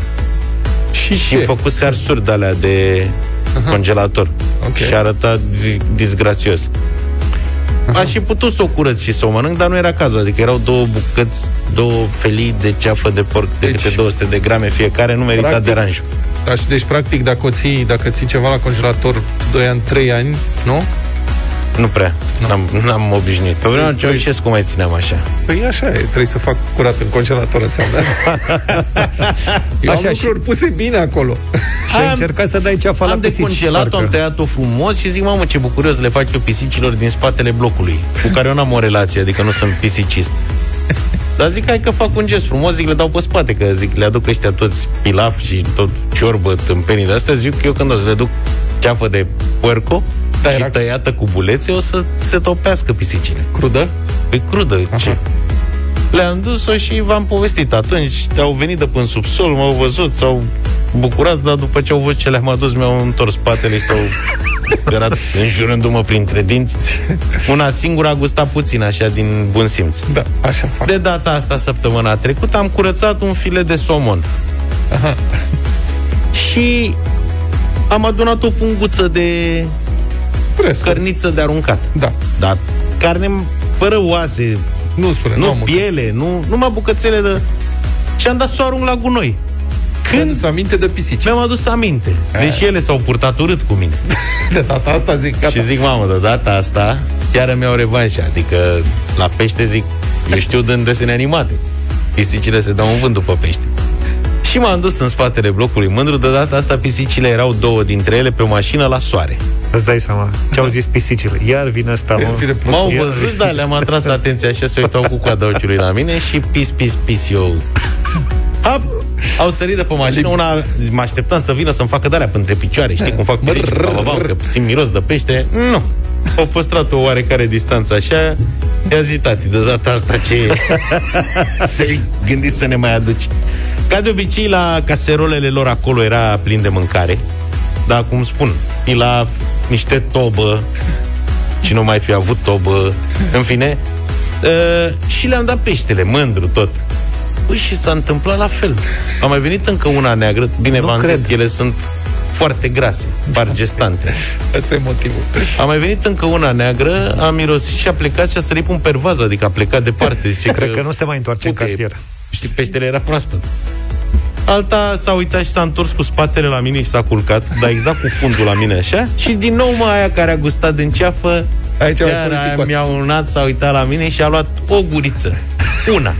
Și Și ce? făcuse arsuri de alea de congelator. Ok. Și arăta zi- disgrațios. Aș fi putut să o curăț și să o mănânc, dar nu era cazul. Adică erau două bucăți, două felii de ceafă de porc de Deci- câte 200 de grame fiecare, nu merita Practic- deranjul. Da, și deci, practic, dacă o ții, dacă ții ceva la congelator 2 ani, 3 ani, nu? Nu prea. N-am, n-am obișnuit. Pe vremea Ceaușescu mai țineam așa. Păi așa e, trebuie să fac curat în congelator, înseamnă. Eu Așa am și- lucruri puse bine acolo. Și ai încercat să dai ceafa la Am pisici, decongelat-o, parcă. am tăiat-o frumos și zic, mamă, ce bucurios le fac eu pisicilor din spatele blocului, cu care eu n-am o relație, adică nu sunt pisicist. Dar zic, hai că fac un gest frumos, zic, le dau pe spate, că zic, le aduc ăștia toți pilaf și tot ciorbă, tâmpenii de astea, zic, eu când o să le duc ceafă de puerco Da, și era- tăiată cu bulețe, o să se topească pisicile. Crudă? Pe crudă, ce? Le-am dus-o și v-am povestit atunci. Au venit de până sub sol, m-au văzut, s-au bucurat, dar după ce au văzut ce le-am adus, mi-au întors spatele și s-au cărat înjurându-mă printre dinți. Una singură a gustat puțin, așa, din bun simț. Da, așa fac. De data asta, săptămâna trecută, am curățat un filet de somon. Aha. Și am adunat o punguță de Prescu. cărniță de aruncat. Da. Da. Carne fără oase. Nu spune, nu, nu nu piele, nu, numai bucățele de... Și am dat să o arunc la gunoi. Când adus aminte de pisici. Mi-am adus aminte. Aia. Deși ele s-au purtat urât cu mine. De data asta zic gata. Și zic, mamă, de data asta chiar îmi iau revanșa. Adică la pește zic, eu știu din desene animate. Pisicile se dau un vânt după pește. Și m-am dus în spatele blocului mândru, de data asta pisicile erau două dintre ele pe o mașină la soare. Îți dai seama ce au zis pisicile. Iar vine asta, mă. M-au văzut, da, le-am atras atenția și se uitau cu coada ochiului la mine și pis, pis, pis, eu... Hap, au sărit de pe mașină, una mă așteptam să vină să-mi facă darea între picioare, știi cum fac pisici, că simt miros de pește. Nu. Au păstrat o oarecare distanță așa, i-a zis tati, de data asta ce e? Te-ai gândit să ne mai aduci. Ca de obicei, la caserolele lor acolo era plin de mâncare. Dar, cum spun, pilaf, niște tobă, și nu mai fi avut tobă, în fine. Uh, și le-am dat peștele, mândru tot. Păi și s-a întâmplat la fel. A mai venit încă una neagră. Bine, v-am zis, ele sunt foarte grase, bargestante. Asta e motivul. A mai venit încă una neagră, a mirosit și a plecat și a sărit un pervaz, adică a plecat departe. Zice Cred că, că nu se mai întoarce okay. în cartier. Știi, peștele era proaspăt. Alta s-a uitat și s-a întors cu spatele la mine și s-a culcat, dar exact cu fundul la mine așa. Și din nou mă aia care a gustat din ceafă, Aici Iar aia mi-a unat, s-a uitat la mine și a luat o guriță. Una.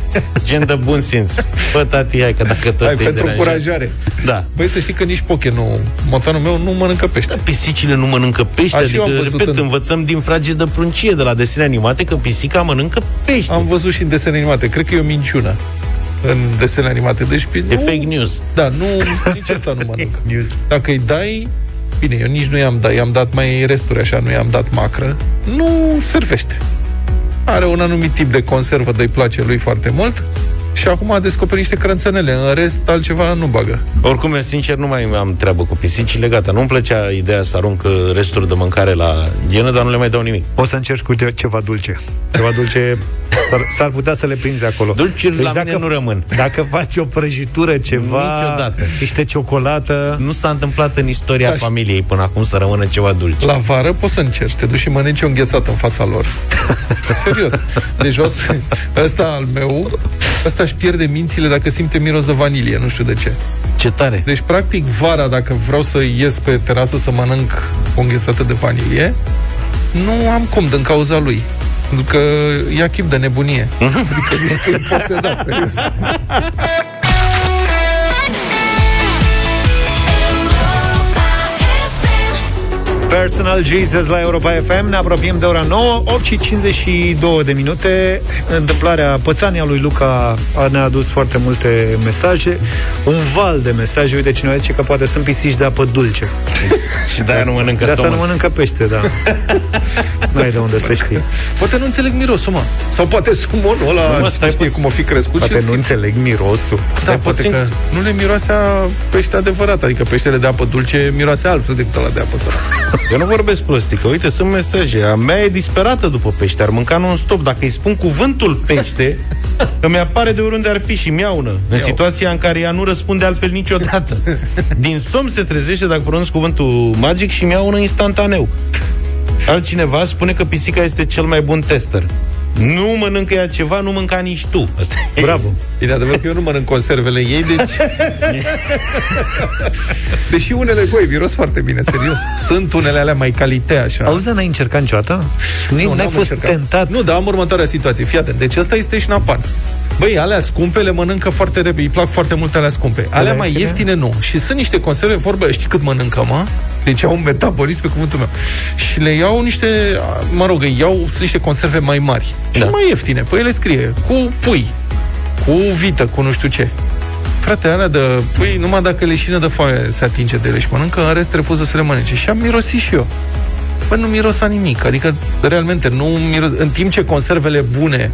Gen de bun simț. Bă, tati, hai că dacă tot Hai, pentru încurajare. Da. Băi, să știi că nici poche nu... Montanul meu nu mănâncă pește. Da, pisicile nu mănâncă pește. Așa adică, repet, în... învățăm din frage de pruncie, de la desene animate, că pisica mănâncă pește. Am văzut și în desene animate. Cred că e o minciună în desene animate. Deci, e nu, fake news. Da, nu, nici asta nu mănâncă. Dacă îi dai, Bine, eu nici nu i-am dat, i-am dat mai resturi așa, nu i-am dat macră. Nu servește. Are un anumit tip de conservă, de-i place lui foarte mult și acum a descoperit niște crânțănele. În rest, altceva nu bagă. Oricum, eu sincer nu mai am treabă cu pisicile, gata. Nu-mi plăcea ideea să arunc resturi de mâncare la ghenă, dar nu le mai dau nimic. O să încerci cu ceva dulce. Ceva dulce s-ar, s-ar putea să le prinzi acolo. Dulciuri deci la dacă, mine nu rămân. Dacă faci o prăjitură, ceva, Niciodată. niște ciocolată... Nu s-a întâmplat în istoria Aș... familiei până acum să rămână ceva dulce. La vară poți să încerci, te duci și mănânci o înghețată în fața lor. Serios. Deci ăsta al meu, ăsta își pierde mințile dacă simte miros de vanilie, nu știu de ce. Ce tare! Deci, practic, vara, dacă vreau să ies pe terasă să mănânc o înghețată de vanilie, nu am cum din cauza lui. Pentru că ia chip de nebunie. adică e posedat, Personal Jesus la Europa FM Ne apropiem de ora 9 8 și 52 de minute. Întâmplarea Pățania lui Luca Ne-a adus foarte multe mesaje. Un val de mesaje. Uite, cineva zice că poate sunt pisici de apă dulce. Și de-aia nu mănâncă De asta nu mănâncă pește, da. Nu ai de unde să știi. Poate nu înțeleg mirosul, mă. Sau poate sumonul ăla nu știe poți... cum o fi crescut Poate nu înțeleg mirosul. Da, poate puțin... că nu le miroasea pește adevărat Adică peștele de apă dulce miroase altfel decât ăla de apă sărată Eu nu vorbesc prostică. Uite, sunt mesaje. A mea e disperată după pește. Ar mânca non-stop. Dacă îi spun cuvântul pește, îmi apare de oriunde ar fi și miaună. În Miau. situația în care ea nu răspunde altfel niciodată. Din somn se trezește dacă pronunț cuvântul magic și miaună instantaneu. Altcineva spune că pisica este cel mai bun tester. Nu mănâncă ea ceva, nu mânca nici tu. Asta e. Bravo. E de adevăr că eu nu mănânc conservele ei, deci... Deși unele goi miros foarte bine, serios. Sunt unele alea mai calite, așa. Auzi, n-ai încercat niciodată? Nu, n-ai fost încercat. tentat? Nu, dar am următoarea situație. Fii atent. Deci ăsta este șnapan. Băi, alea scumpe le mănâncă foarte repede, îi plac foarte mult alea scumpe. Alea, alea mai ieftine nu. Și sunt niște conserve, vorbă, știi cât mănâncă, mă? Deci au un metabolism pe cuvântul meu. Și le iau niște, mă rog, îi iau sunt niște conserve mai mari. Da. Și mai ieftine. Păi ele scrie cu pui, cu vită, cu nu știu ce. Frate, alea de pui, numai dacă leșină de foaie se atinge de ele și mănâncă, în rest refuză să le mănânce. Și am mirosit și eu. Bă, nu mirosa nimic. Adică, realmente, nu miros... în timp ce conservele bune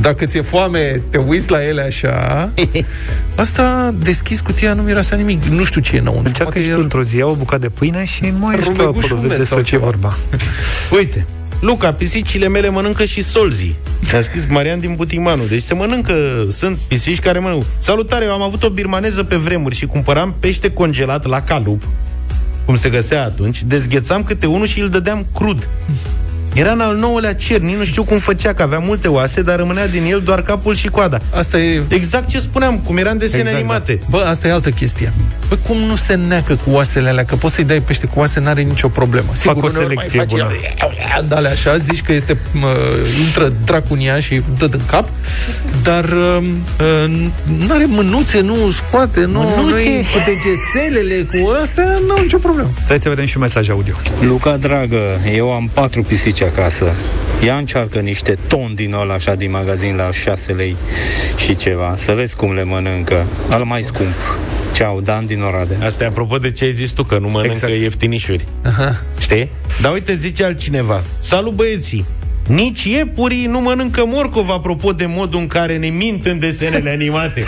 Dacă ți-e foame, te uiți la ele așa, asta deschis cutia nu miroase nimic. Nu știu ce e înăuntru. Încearcă și tu într-o zi, o bucată de pâine și mai ești pe acolo, vezi despre ce vorba. Uite, Luca, pisicile mele mănâncă și solzii. Mi-a scris Marian din Butimanu. Deci se mănâncă, sunt pisici care mănâncă. Salutare, eu am avut o birmaneză pe vremuri și cumpăram pește congelat la calup, cum se găsea atunci, dezghețam câte unul și îl dădeam crud. Era în al nouălea cer, nici nu știu cum făcea, că avea multe oase, dar rămânea din el doar capul și coada. Asta e... Exact ce spuneam, cum era în desene exact, animate. Da. Bă, asta e altă chestie. Bă, cum nu se neacă cu oasele alea? Că poți să-i dai pește cu oase, n-are nicio problemă. Sigur, Fac o selecție bună. Dale așa, zici că este, mă, intră dracunia și dă în cap, dar uh, nu are mânuțe, nu scoate, nu, mânuțe. nu cu degețelele, cu astea, nu au nicio problemă. Stai să vedem și un mesaj audio. Luca, dragă, eu am patru pisici acasă. Ea încearcă niște ton din ăla așa din magazin la 6 lei și ceva. Să vezi cum le mănâncă. Al mai scump. Ceau, Dan din Oradea. Asta e apropo de ce ai zis tu, că nu mănâncă exact. ieftinișuri. Aha. Știi? Dar uite, zice altcineva. Salut băieții! Nici iepurii nu mănâncă morcov, apropo de modul în care ne mint în desenele animate.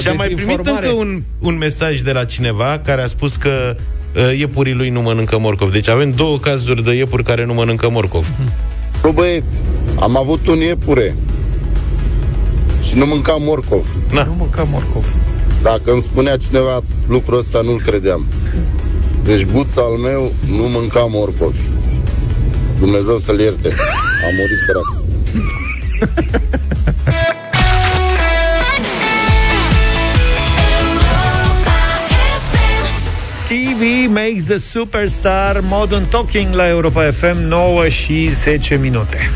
Și am mai primit încă un, un mesaj de la cineva care a spus că uh, iepurii lui nu mănâncă morcov. Deci avem două cazuri de iepuri care nu mănâncă morcov. Bă, băieți, am avut un iepure și nu mânca morcov. Na. Nu mânca morcov. Dacă îmi spunea cineva lucrul ăsta, nu-l credeam. Deci guța al meu nu mânca morcovi. Dumnezeu să-l ierte. A murit sărac. TV makes the superstar Modern Talking la Europa FM 9 și 10 minute.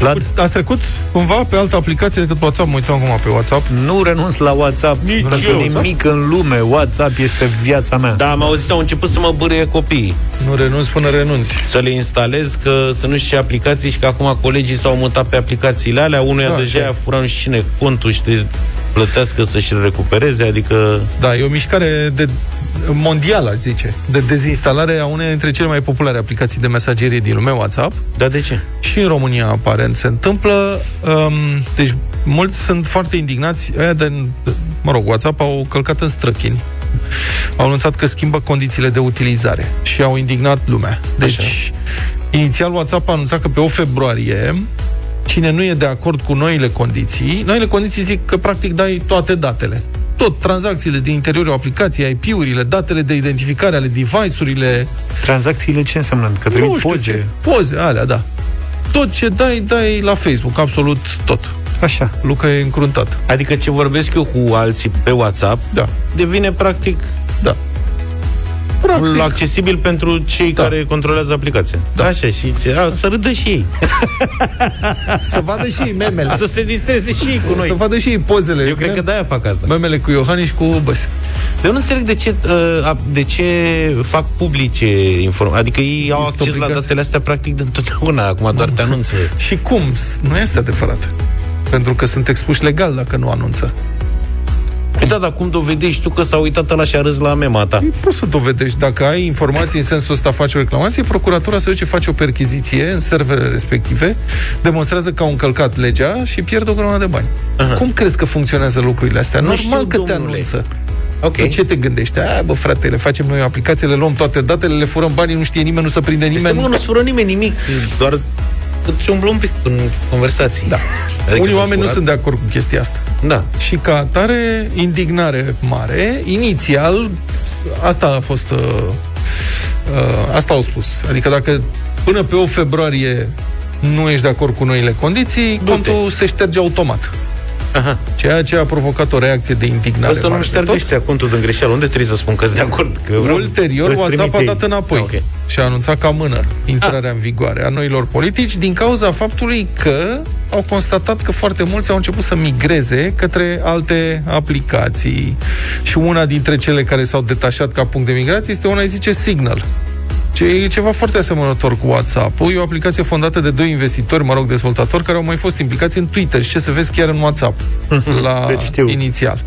La... Ați trecut cumva pe altă aplicație decât WhatsApp? Mă uitam acum pe WhatsApp. Nu renunț la WhatsApp. Nici nu eu. nimic în lume. WhatsApp este viața mea. Da, am auzit, au început să mă bârâie copiii. Nu renunț până renunți. Să le instalez, că să nu știu ce aplicații și că acum colegii s-au mutat pe aplicațiile alea. Unuia da, deja a furat și cine contul și trebuie plătească să-și recupereze, adică... Da, e o mișcare de mondial, aș zice, de dezinstalare a unei dintre cele mai populare aplicații de mesagerie din lume, WhatsApp. Da, de ce? Și în România, aparent, se întâmplă. Um, deci, mulți sunt foarte indignați. Aia de, mă rog, WhatsApp au călcat în străchini. Au anunțat că schimbă condițiile de utilizare și au indignat lumea. Deci, Așa. inițial WhatsApp a anunțat că pe 8 februarie cine nu e de acord cu noile condiții, noile condiții zic că practic dai toate datele tot tranzacțiile din interiorul aplicației, IP-urile, datele de identificare ale device-urile. Tranzacțiile ce înseamnă? Că trimit poze? Ce. Poze, alea, da. Tot ce dai, dai la Facebook, absolut tot. Așa. Luca e încruntat. Adică ce vorbesc eu cu alții pe WhatsApp, da. devine practic da. Practic. accesibil pentru cei da. care controlează aplicația. Da. Așa, și a, să râdă și ei. să vadă și ei memele. Să se distreze și ei cu noi. Să vadă și ei pozele. Eu cred că de-aia fac asta. Memele cu Iohannis și cu Băs. De nu înțeleg de ce, uh, de ce fac publice informații. Adică ei este au acces obligație. la datele astea practic de întotdeauna. Acum doar te anunță. și cum? Nu este adevărat. Pentru că sunt expuși legal dacă nu anunță. Păi da, dar cum dovedești tu că s-a uitat la și a râs la mema ta? Păi poți să dovedești. Dacă ai informații în sensul ăsta, faci o reclamație, procuratura se duce, face o perchiziție în serverele respective, demonstrează că au încălcat legea și pierd o grămadă de bani. Aha. Cum crezi că funcționează lucrurile astea? Nu Normal știu, că te anunță. Ok. De ce te gândești? A, bă, frate, le facem noi o aplicație, le luăm toate datele, le furăm banii, nu știe nimeni, nu se prinde nimeni. Este, mă, nu fură nimeni nimic, doar îți umblă un pic în conversații. Da. Adică Unii oameni furat. nu sunt de acord cu chestia asta. Da. Și ca atare, indignare mare. Inițial, asta a fost... Uh, uh, asta au spus. Adică dacă până pe 8 februarie nu ești de acord cu noile condiții, contul se șterge automat. Aha. Ceea ce a provocat o reacție de indignare. O să nu șterg ăștia contul de greșeală. Unde trebuie să spun că de acord? Că Ulterior, WhatsApp a dat înapoi ah, okay. și a anunțat ca mână intrarea ah. în vigoare a noilor politici din cauza faptului că au constatat că foarte mulți au început să migreze către alte aplicații. Și una dintre cele care s-au detașat ca punct de migrație este una, zice Signal Ce e ceva foarte asemănător cu WhatsApp. E o aplicație fondată de doi investitori, mă rog, dezvoltatori, care au mai fost implicați în Twitter și ce să vezi chiar în WhatsApp, la Deci știu. inițial.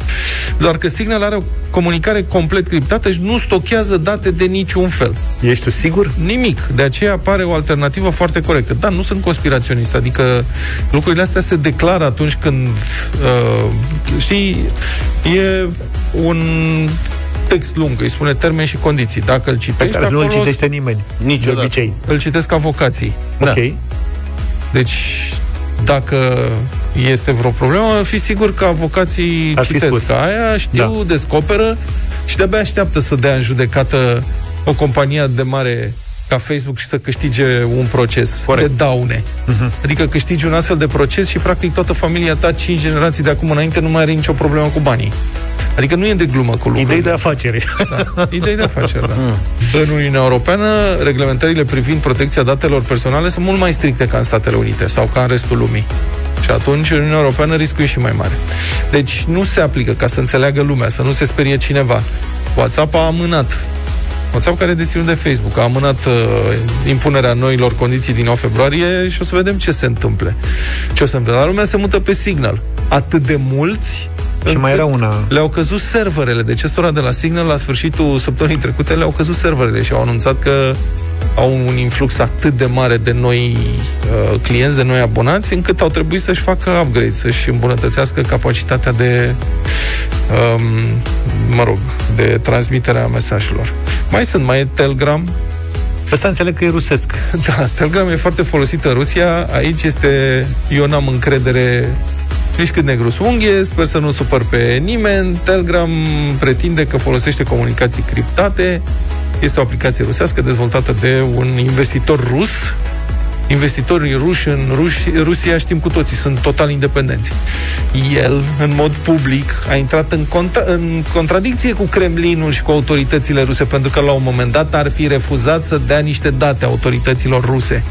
Doar că Signal are o comunicare complet criptată și nu stochează date de niciun fel. Ești tu sigur? Nimic. De aceea apare o alternativă foarte corectă. Dar nu sunt conspiraționist, adică lucrurile astea se declară atunci când, uh, știi, e un text lung, îi spune termeni și condiții. Dacă îl Pe citești, care nu îl acolo citește nimeni. Niciodată. De obicei. îl citesc avocații. Ok. Deci, dacă este vreo problemă, fi sigur că avocații Ar fi citesc spus. aia, știu, Da. descoperă și de-abia așteaptă să dea în judecată o companie de mare ca Facebook și să câștige un proces Corect. de daune. Mhm. Adică câștigi un astfel de proces și practic toată familia ta, cinci generații de acum înainte, nu mai are nicio problemă cu banii. Adică nu e de glumă cu lucrurile. Idei de afaceri. Da, idei de afaceri, da. În Uniunea Europeană, reglementările privind protecția datelor personale sunt mult mai stricte ca în Statele Unite sau ca în restul lumii. Și atunci, în Uniunea Europeană, riscul e și mai mare. Deci nu se aplică, ca să înțeleagă lumea, să nu se sperie cineva. WhatsApp a amânat WhatsApp care e deținut de Facebook a amânat uh, impunerea noilor condiții din 9 februarie și o să vedem ce se întâmple. Ce o să întâmple. Dar lumea se mută pe Signal. Atât de mulți Și mai era încât una. le-au căzut serverele. Deci ăstora de la Signal, la sfârșitul săptămânii trecute, le-au căzut serverele și au anunțat că au un influx atât de mare de noi uh, clienți, de noi abonați, încât au trebuit să-și facă upgrade, să-și îmbunătățească capacitatea de um, mă rog, de transmiterea mesajelor. Mai sunt, mai e Telegram. Ăsta înțeleg că e rusesc. Da, Telegram e foarte folosit în Rusia. Aici este, eu n-am încredere nici cât negru unghie, sper să nu supăr pe nimeni. Telegram pretinde că folosește comunicații criptate. Este o aplicație rusească dezvoltată de un investitor rus. Investitorii ruși în Ruși, Rusia, știm cu toții, sunt total independenți. El, în mod public, a intrat în, conta- în contradicție cu Kremlinul și cu autoritățile ruse, pentru că la un moment dat ar fi refuzat să dea niște date autorităților ruse.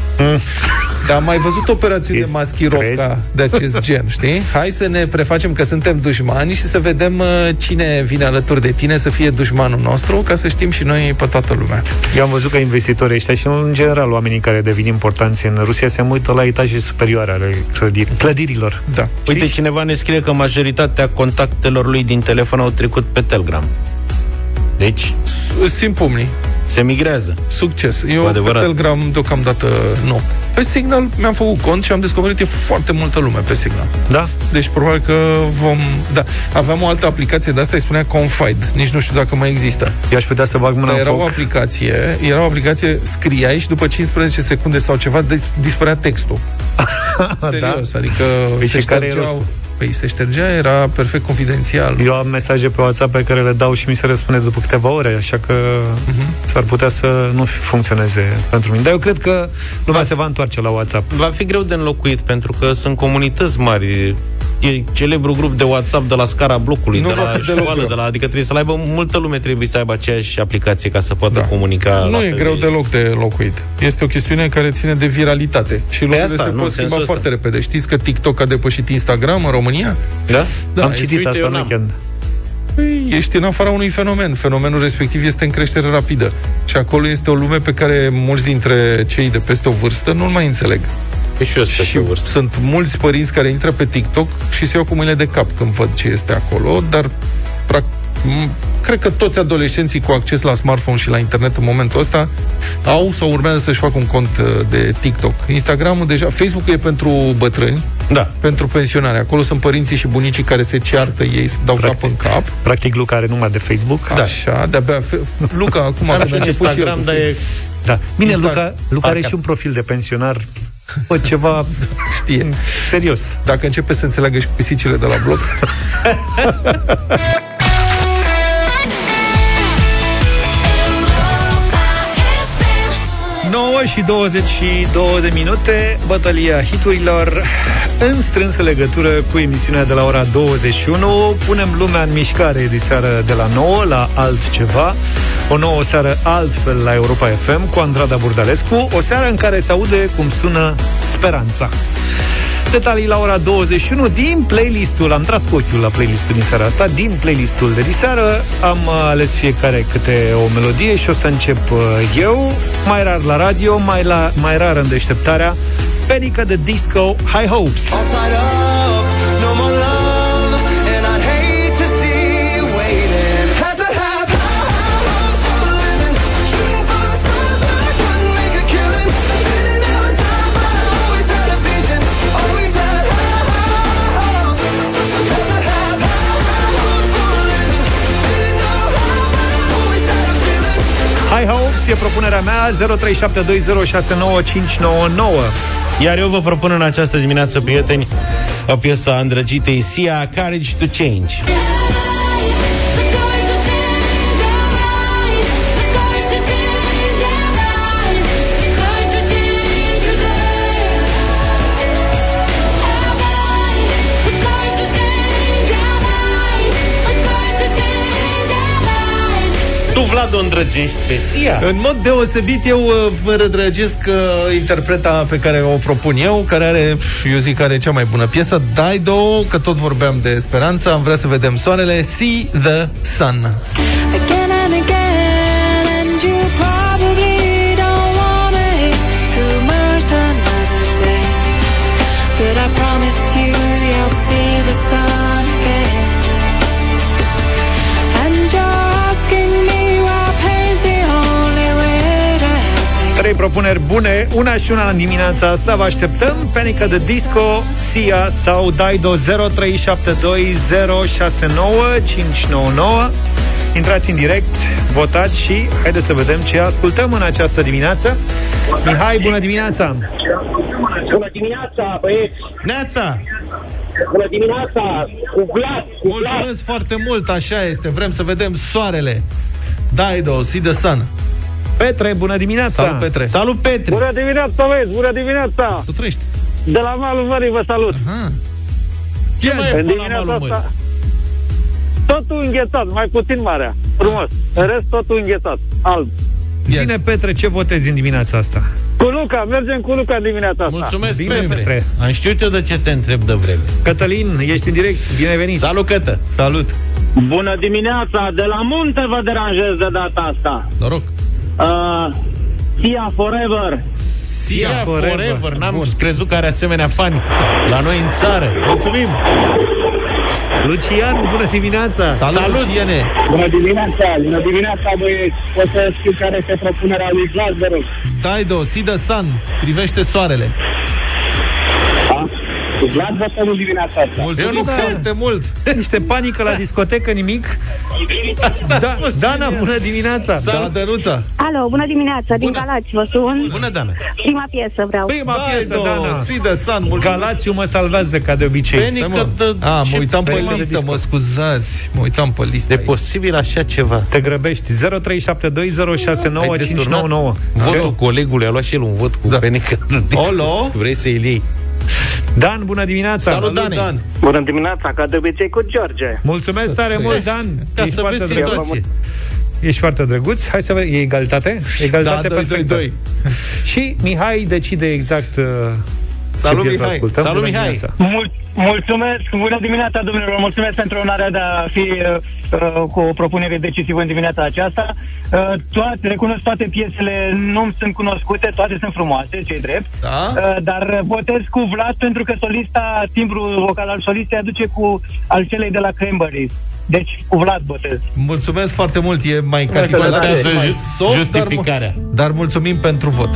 Dar am mai văzut operațiuni de maschirovca de acest gen, știi? Hai să ne prefacem că suntem dușmani și să vedem uh, cine vine alături de tine să fie dușmanul nostru, ca să știm și noi pe toată lumea. Eu am văzut că investitorii ăștia și în general oamenii care devin importanți în Rusia se uită la etaje superioare ale clădiri, clădirilor. Da. Uite, cineva ne scrie că majoritatea contactelor lui din telefon au trecut pe Telegram. Deci, Simt pumnii. Se migrează. Succes. Eu Cu pe adevărat. Telegram deocamdată nu. Pe Signal mi-am făcut cont și am descoperit e foarte multă lume pe Signal. Da? Deci probabil că vom... Da. Aveam o altă aplicație de asta, îi spunea Confide. Nici nu știu dacă mai există. Eu aș putea să bag mâna Dar în era o foc. aplicație, era o aplicație, scriai și după 15 secunde sau ceva dis- dispărea textul. Serios, adică Păi se și care e ștergeau... rostul? Păi se ștergea, era perfect confidențial. Eu am mesaje pe WhatsApp pe care le dau și mi se răspunde după câteva ore, așa că Mhm. s-ar putea să nu funcționeze pentru mine. Dar eu cred că lumea se va întoarce la WhatsApp. Va fi greu de înlocuit, pentru că sunt comunități mari. E celebru grup de WhatsApp de la scara blocului, Nu de va la fi deloc școală, greu. de la, adică trebuie să aibă, multă lume trebuie să aibă aceeași aplicație ca să poată Da. comunica. Nu la e fel greu deloc de locuit. Este o chestiune care ține de viralitate. Și lucrurile asta, se nu, pot în schimba sensul foarte repede. Știți că TikTok a depășit Instagram în România? Da? Da, am este- citit uite, asta eu în n-am. weekend. Păi, ești în afara unui fenomen. Fenomenul respectiv este în creștere rapidă. Și acolo este o lume pe care mulți dintre cei de peste o vârstă nu-l mai înțeleg. Păi și eu sunt Și pe vârstă. sunt mulți părinți care intră pe TikTok și se iau cu mâinile de cap când văd ce este acolo, dar prac, m- cred că toți adolescenții cu acces la smartphone și la internet în momentul ăsta au sau urmează să-și facă un cont uh, de TikTok. Instagramul deja, Facebook-ul e pentru bătrâni, Da. pentru pensionare. Acolo sunt părinții și bunicii care se ceartă ei, se dau Practic. cap în cap. Practic, Luca are numai de Facebook. Da. Așa, de-abia... Fe- Luca, acum Am când și a un început și el Instagram, cu dar e... Da. Bine, Insta- Luca, Luca are Parcă- și un profil de pensionar. Bă, ceva știe. serios. Dacă începe să înțeleagă și pisicile de la bloc, și 22 de minute, bătălia hiturilor în strânsă legătură cu emisiunea de la ora 21. Punem lumea în mișcare de seară de la 9 la altceva. O nouă seară altfel la Europa FM cu Andrada Burdalescu. O seară în care se aude cum sună speranța. Detalii la ora 21 din playlistul, am tras cu ochiul la playlistul din seara asta, din playlistul de diseară. Am ales fiecare câte o melodie și o să încep uh, eu, mai rar la radio, mai, la, mai rar în deșteptarea, Panică de Disco High Hopes. High Hopes e propunerea mea 0372069599 Iar eu vă propun în această dimineață, prieteni, o piesă a îndrăgitei Sia, Courage to Change. Tu, Vlad, o îndrăgești pe Sia? În mod deosebit, eu uh, vă rădrăgesc uh, interpreta pe care o propun eu, care are, eu zic, are cea mai bună piesă, Dido, că tot vorbeam de speranță, am vrea să vedem soarele, See the Sun. Trei propuneri bune, una și una în dimineața asta Vă așteptăm, Panică de Disco Sia sau Daido 0372069599 Intrați în direct, votați și haideți să vedem ce ascultăm în această dimineață Mihai, bună dimineața! Bună dimineața, băieți! Neața! Bună dimineața! Cu Vlad! Cu Mulțumesc Vlad. foarte mult, așa este, vrem să vedem soarele. Dido, See the Sun. Petre, bună dimineața! Salut, Petre! Salut, Petre! Bună dimineața, băieți! Bună dimineața! Să trăiești! De la malul mării vă salut! Aha. Ce mai e În pe la dimineața malul mării? asta, totul înghețat, mai puțin marea. Frumos. În rest, totul înghețat. Alb. Zine, Petre, ce votezi în dimineața asta? Cu Luca, mergem cu Luca în dimineața asta. Mulțumesc, Bine, Petre. Petre. Am știut eu de ce te întreb de vreme. Cătălin, ești în direct, bine venit! Salut, Cătă! Salut! Bună dimineața! De la munte vă deranjez de data asta. Noroc! Uh, Sia Forever. Sia Forever. Forever. N-am Bun. crezut că are asemenea fani la noi în țară. Mulțumim! Lucian, bună dimineața! Salut, Salut. Luciene! Bună dimineața! Bună dimineața, băieți! Pot să știu care este propunerea lui Vlad, vă rog. Dido, See the Sun. Privește soarele. Da? Cu Vlad votăm în dimineața asta. Mulțumim nu- foarte mult! Niște panică la discotecă, nimic? Da, Dana, bună dimineața! Da, Dănuța! Alo, bună dimineața, din Bună. Galați vă sun. Bună, Dana! Prima piesă vreau. Prima piesă, Dido, Dana! See the Sun. Mulțumesc! Galațiu mă salvează ca de obicei. Penică Stai, mă. de- A, mă ce uitam pe prima de listă, disco. mă scuzați. Mă uitam pe listă. E posibil așa ceva. Te grăbești 0372069599 Ai deturnat Votul colegului a luat și el un vot cu Da. penică. Olo? Vrei să-i iei? Dan, bună dimineața! Salut, Dane. Dan. Bună dimineața, ca de obicei cu George. Mulțumesc tare mult, Dan! Ca Ești să foarte vezi drăguț. situație. Ești foarte drăguț. Hai să vedem. E egalitate? Egalitate Da, doi, perfectă. doi, Și Mihai decide exact uh, Salut, ce piesă Mihai. ascultăm. Salut, Bună Mihai. dimineața. Mul- mulțumesc, bună dimineața, domnilor, mulțumesc pentru onoarea de a fi uh, uh, cu o propunere decisivă în dimineața aceasta. Uh, toate, recunosc toate piesele, nu sunt cunoscute, toate sunt frumoase, ce drept, Da? uh, dar votez cu Vlad pentru că solista, timbru vocal al solistei aduce cu al celei de la Cranberries. Deci cu Vlad votez. Mulțumesc foarte mult. E mai cadicolat, Contează e mai ju- soft, dar, justificarea. dar mulțumim pentru vot.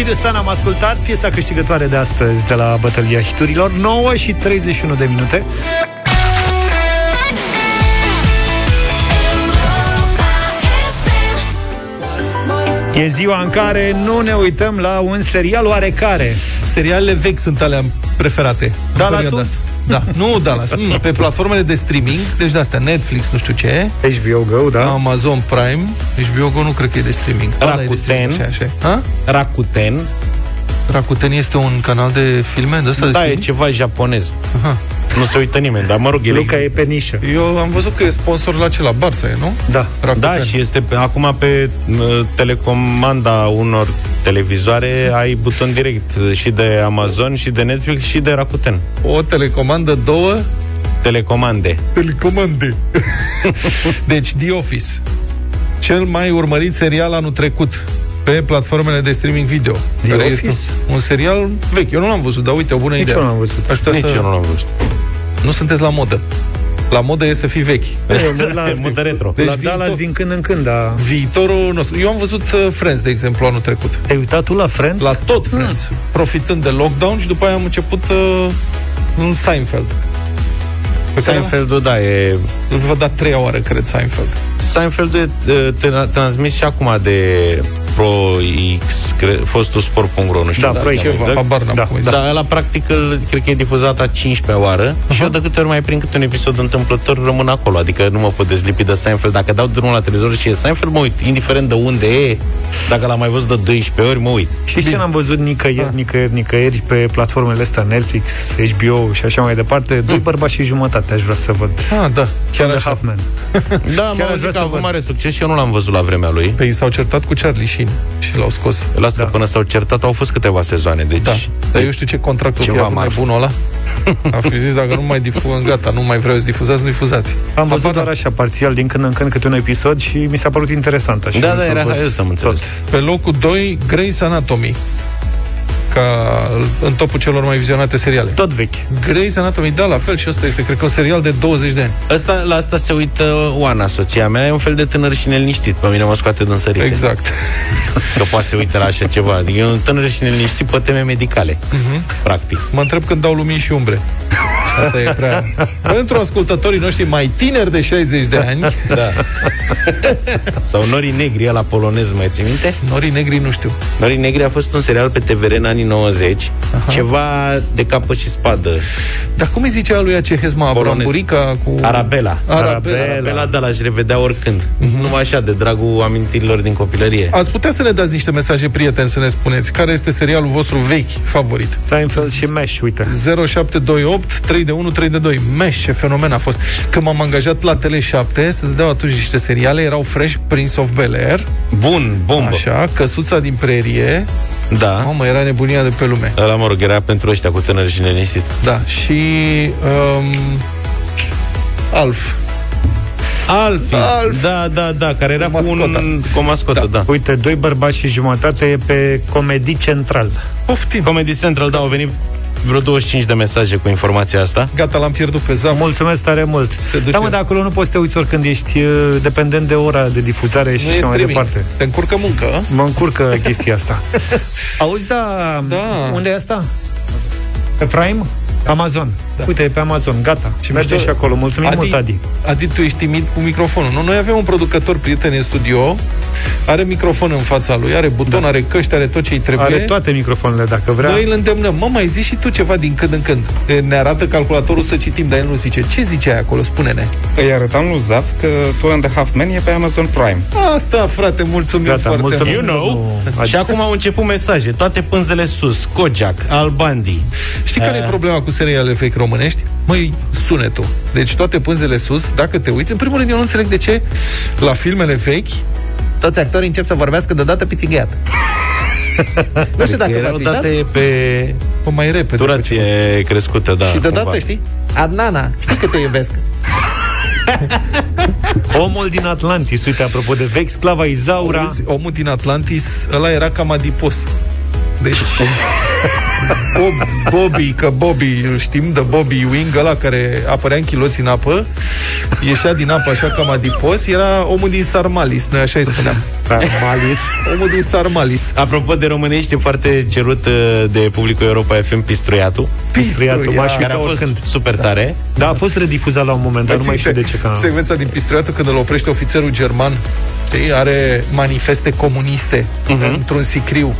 Sirius Sun am ascultat piesa câștigătoare de astăzi de la bătălia hiturilor 9 și 31 de minute E ziua în care nu ne uităm la un serial oarecare Serialele vechi sunt alea preferate. Dallas-ul? În perioada asta. Da, nu Dallas. Mm, pe platformele de streaming, deci de astea, Netflix, nu știu ce. HBO Go, da. Amazon Prime. HBO Go nu cred că e de streaming. Ăla e de streaming, Rakuten. așa, așa. Ha? Rakuten. Rakuten este un canal de filme de ăsta de Da, e streaming? ceva japonez. Nu se uită nimeni, dar mă rog, el Luca e pe nișă Eu am văzut că e sponsor la ce, la Barça, e, nu? Da Da, și este pe, acum pe uh, telecomanda unor televizoare ai buton direct uh, și de Amazon, și de Netflix, și de Rakuten. O telecomandă, două Telecomande. telecomande. deci, The Office. Cel mai urmărit serial anul trecut pe platformele de streaming video. The care Office? Este un serial vechi. Eu nu l-am văzut, dar uite, o bună Nici idee. eu nu l-am văzut. Aș putea Nici să... eu nu l-am văzut. Nu sunteți la modă. La modă e să fii vechi. Eu mă uit la, Mută retro. la Deci Dallas viitor- din când în când da. Viitorul nostru. Eu am văzut uh, Friends, de exemplu, anul trecut. Te-ai uitat tu la Friends? La tot Friends. Hmm. Profitând de lockdown și după aia am început uh, în Seinfeld. Pe care Seinfeldul, da, e... Îl văd da treia oară, cred, Seinfeld. Seinfeldul e e, te- transmis și acum de Pro X, cre, fostul sport.ro, nu știu. Da, Pro X, Ceva, habar n-am Da. cum e. Da, ăla practic îl, cred că e difuzat a 15 oară uh-huh. și eu de câte ori mai prind câte un episod întâmplător rămân acolo, adică nu mă pot dezlipi de Seinfeld. Dacă dau drumul la televizor și e Seinfeld, mă uit, indiferent de unde e, dacă l-am mai văzut de 12 ori, mă uit. Știi ce n-am văzut nicăieri, nicăieri, nicăieri pe platformele astea, Netflix, HBO și așa mai departe? Doi bărbați și jumătate aș vrea să văd. Ah, da, Chiar chiar de așa. Huffman. Da, Chiar mă aș zic vrea că să a avut văd. mare succes și eu nu l-am văzut la vremea lui. Păi s-au certat cu Charlie Sheen și l-au scos. Lasă da. că până s-au certat au fost câteva sezoane, deci... Da. Dar eu știu ce contract o fi Ceva avut marfă. nebunul ăla. A fi zis, dacă nu mai difuzăm, gata, nu mai vreau să difuzați, nu difuzați. Am văzut Habar doar așa parțial din când în când câte un episod și mi s-a părut interesant. Așa, Da, Nu da, să era văd haios, am tot. înțeles. Pe locul 2, Grey's Anatomy. Ca în topul celor mai vizionate seriale. Tot vechi. Grey's Anatomy, da, la fel și ăsta este, cred că, un serial de 20 de ani. Asta, la asta se uită Oana, soția mea, e un fel de tânăr și neliniștit. Pe mine mă scoate din sărite. Exact. Că poate să uite la așa ceva. Adică e un tânăr și neliniștit pe teme medicale, Uh-huh. practic. Mă întreb când dau lumini și umbre. Asta e prea... Pentru ascultătorii noștri mai tineri de 60 de ani, Da. Sau Norii Negri, la polonez, mai ții minte? Norii Negri nu știu. Norii Negri a fost un serial pe TVR în anii 90, Aha. ceva de capă și spadă. Dar cum îi zicea lui ce Hezma Polonez. Bramburica cu... Arabela. Arabela. Arabela, da, l-aș revedea oricând. Numai așa, de dragul amintirilor din copilărie. Ați putea să ne dați niște mesaje, prieteni, să ne spuneți care este serialul vostru vechi favorit. Seinfeld și Mesh, uite. 0728 3 de 1 3 de 2. Mesh, ce fenomen a fost. Când m-am angajat la Tele7, să dădeau atunci niște seriale, erau Fresh Prince of Bel-Air, Bun, bombă. așa, Căsuța din prerie, Da. mamă, era nebunia de pe lume. Ăla, mă rog, era pentru ăștia cu tânări și neliniștit. Da, și um, Alf. Alfi. Alf. Da, da, da, care era Cu cu, un, mascota. cu o mascotă, da. da. Uite, doi bărbați și jumătate e pe Comedy Central. Poftim. Comedy Central, da, au venit vreo 25 de mesaje cu informația asta. Gata, l-am pierdut pe zaf. Mulțumesc tare mult. Se duce. Da, mă, dar acolo nu poți să te uiți oricând ești uh, dependent de ora de difuzare și Nu așa e mai streaming. departe. Te încurcă muncă, a? Mă încurcă chestia asta. Auzi, da, Da. unde e asta? Pe Prime? Amazon. Da. Uite, e pe Amazon, gata. Ce Merge mișto. și acolo. Mulțumim Adi, mult, Adi. Adi, tu ești timid cu microfonul. Nu, noi avem un producător prieten în studio, are microfon în fața lui, are buton, da. are căști, are tot ce îi trebuie. Are toate microfoanele, dacă vrea. Noi îl îndemnăm. Mă, mai zici și tu ceva din când în când. E, Ne arată calculatorul să citim, dar el nu zice. Ce zice acolo? Spune-ne. Îi arătam lui Zaf că Two and a Half Men e pe Amazon Prime. Asta, frate, mulțumim Gata, foarte mulțumim. mult. You know. Și acum au început mesaje. Toate pânzele sus. Kojak, Albandi. Știi care e problema cu serialele fake românești? Măi, sunetul. Deci toate pânzele sus, dacă te uiți, în primul rând eu nu înțeleg de ce la filmele fake toți actorii încep să vorbească deodată pițigheat. nu știu dacă erau v-ați uitat. date pe Pă, mai repede. durație crescută, da. și deodată, cumva. știi? Adnana, știi că te iubesc. Omul din Atlantis, uite, apropo de vechi, sclava Izaura. Auzi, omul din Atlantis, ăla era cam adipos. Deci, Bob, Bobby, că Bobby, îl știm de Bobby Wing, ăla care apărea în chiloți în apă, ieșea din apă așa cam adipos, era omul din Sarmalis, noi așa îi spuneam. Sarmalis. Omul din Sarmalis. Apropo de românești, e foarte cerut uh, de publicul Europa FM Pistruiatul, Pistruiatul, m-aș care a uita fost oricând. super tare. Da, a fost redifuzat la un moment, dar nu mai știu de ce. Că... Secvența din Pistruiatul când îl oprește ofițerul german, știi, are manifeste comuniste Mhm. într-un sicriu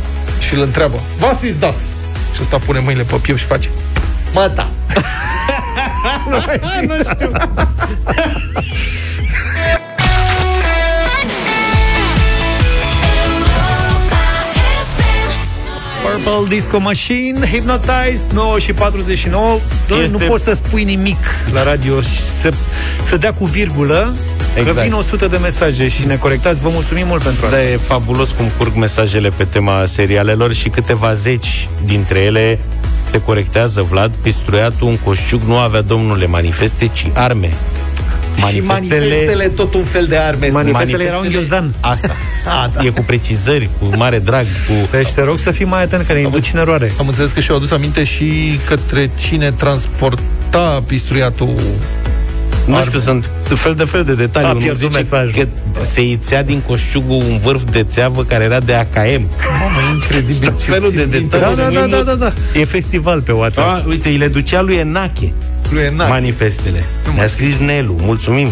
și îl întreabă, Was ist das? Și ăsta pune mâinile pe piept și face, Mata! nu știu. Purple Disco Machine, Hypnotized, 9 și 49. Doamne, Este- Nu poți să spui nimic la radio și să, să dea cu virgulă, exact. că Exact. vin 100 de mesaje și ne corectați. Vă mulțumim mult pentru asta. Da, e fabulos cum curg mesajele pe tema serialelor și câteva zeci dintre ele te corectează, Vlad, pistruiatul un coșciuc nu avea, domnule, manifeste, ci arme. Și manifestele tot un fel de arme sunt. Manifestele erau în ghiozdan. Asta. Asta. E cu precizări, cu mare drag, cu... Deci te rog să fii mai atent, că ne induci în eroare. Am înțeles că și-au adus aminte și către cine transporta pistruiatul Nu știu, sunt fel de fel de detalii. A Unul pierdut zice mesajul. Că se ițea din coșciugul un vârf de țeavă care era de AKM. Mamă, incredibil ce Felul de țin minte. detalii. Da, da, da, da, da, da. E festival pe WhatsApp. A, uite, îi le ducea lui Enache Lui Enache. manifestele. Nu Ne-a mai scris Nelu, mulțumim.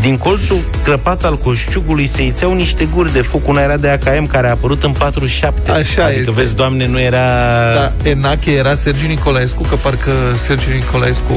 Din colțul crăpat al coșciugului se ițeau niște guri de foc. Una era de AKM care a apărut în 47. Așa adică, este. vezi, doamne, nu era... Da, Enache era Sergiu Nicolaescu, că parcă Sergiu Nicolaescu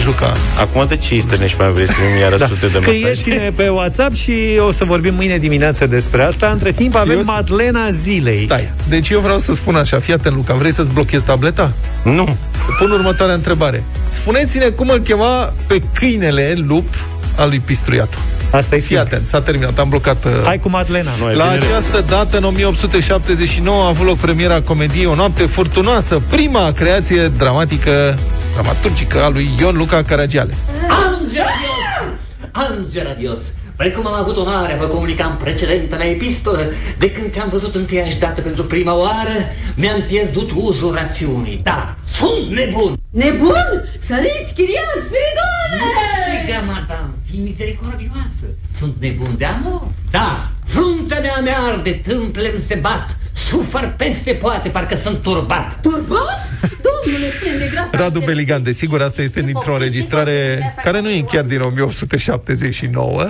juca. Acum de ce îi stănești mai vrei să mi iară sute de mesaje? Scrieți-ne pe WhatsApp și o să vorbim mâine dimineață despre asta. Între timp avem Eu s- Madlena Zilei. Stai, deci eu vreau să spun așa, fii atent, Luca, vrei să-ți blochezi tableta? Nu. Pun următoarea întrebare. Spuneți-ne cum îl chema pe câinele lup al lui Pistruiatu. Asta e Fii simplu. atent, s-a terminat, am blocat... uh, Hai cu Madlena. Nu, e La bine. această dată, în 1879, a avut loc premiera comediei O noapte furtunoasă, prima creație dramatică, dramaturgică a lui Ion Luca Caragiale. Angel Dios! Angel Dios! Precum am avut onoarea vă comunica în precedentă mea epistolă, de când te-am văzut întâiași dată pentru prima oară, mi-am pierdut uzul rațiunii. Da, sunt nebun! Nebun? Săriți, chiriac, Spiridone! Striga, madame, fii misericordioasă. Sunt nebun de amor? Da, fruntea mea mi arde, tâmplele se bat, sufăr peste poate, parcă sunt turbat. Turbat? Domnule, prende grapa... Radu Beligan, desigur, asta este dintr-o înregistrare care nu e chiar din 1879.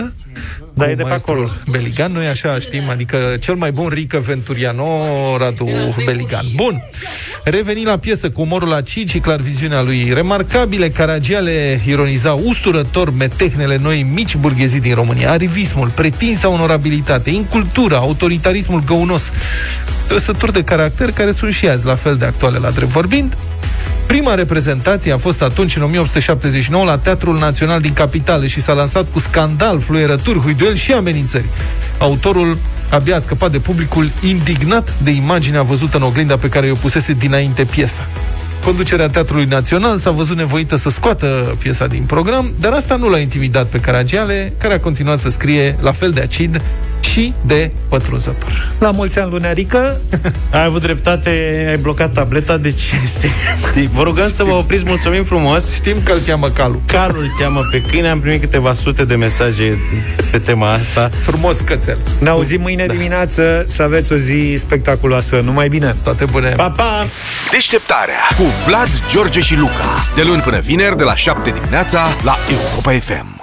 Dar e de pe acolo. Beligan, noi așa știm, adică cel mai bun Rică Venturiano, Radu Beligan. Bun, reveni la piesă cu umorul la Cici și clarviziunea lui remarcabile, Caragiale ironiza usturător metehnele noi mici burghezii din România, arivismul, pretinsa onorabilitate, incultura, autoritarismul găunos, trăsături de caracter care sunt și azi la fel de actuale la drept vorbind, Prima reprezentație a fost atunci, în 1879, la Teatrul Național din Capitală și s-a lansat cu scandal, fluierături, huiduel și amenințări. Autorul abia a scăpat de publicul indignat de imaginea văzută în oglinda pe care o pusese dinainte piesa. Conducerea Teatrului Național s-a văzut nevoită să scoată piesa din program, dar asta nu l-a intimidat pe Caragiale, care a continuat să scrie la fel de acid și de pătrunzător. La mulți ani, Lunarică. Ai avut dreptate, ai blocat tableta, deci este... Vă rugăm să vă opriți, mulțumim frumos. Știm că îl cheamă Calu. Calu îl cheamă pe câine, am primit câteva sute de mesaje pe tema asta. Frumos cățel. Ne auzim mâine da. dimineață, să aveți o zi spectaculoasă. Numai bine! Toate bune! Pa, pa! Deșteptarea cu Vlad, George și Luca. De luni până vineri, de la 7 dimineața, la Europa FM.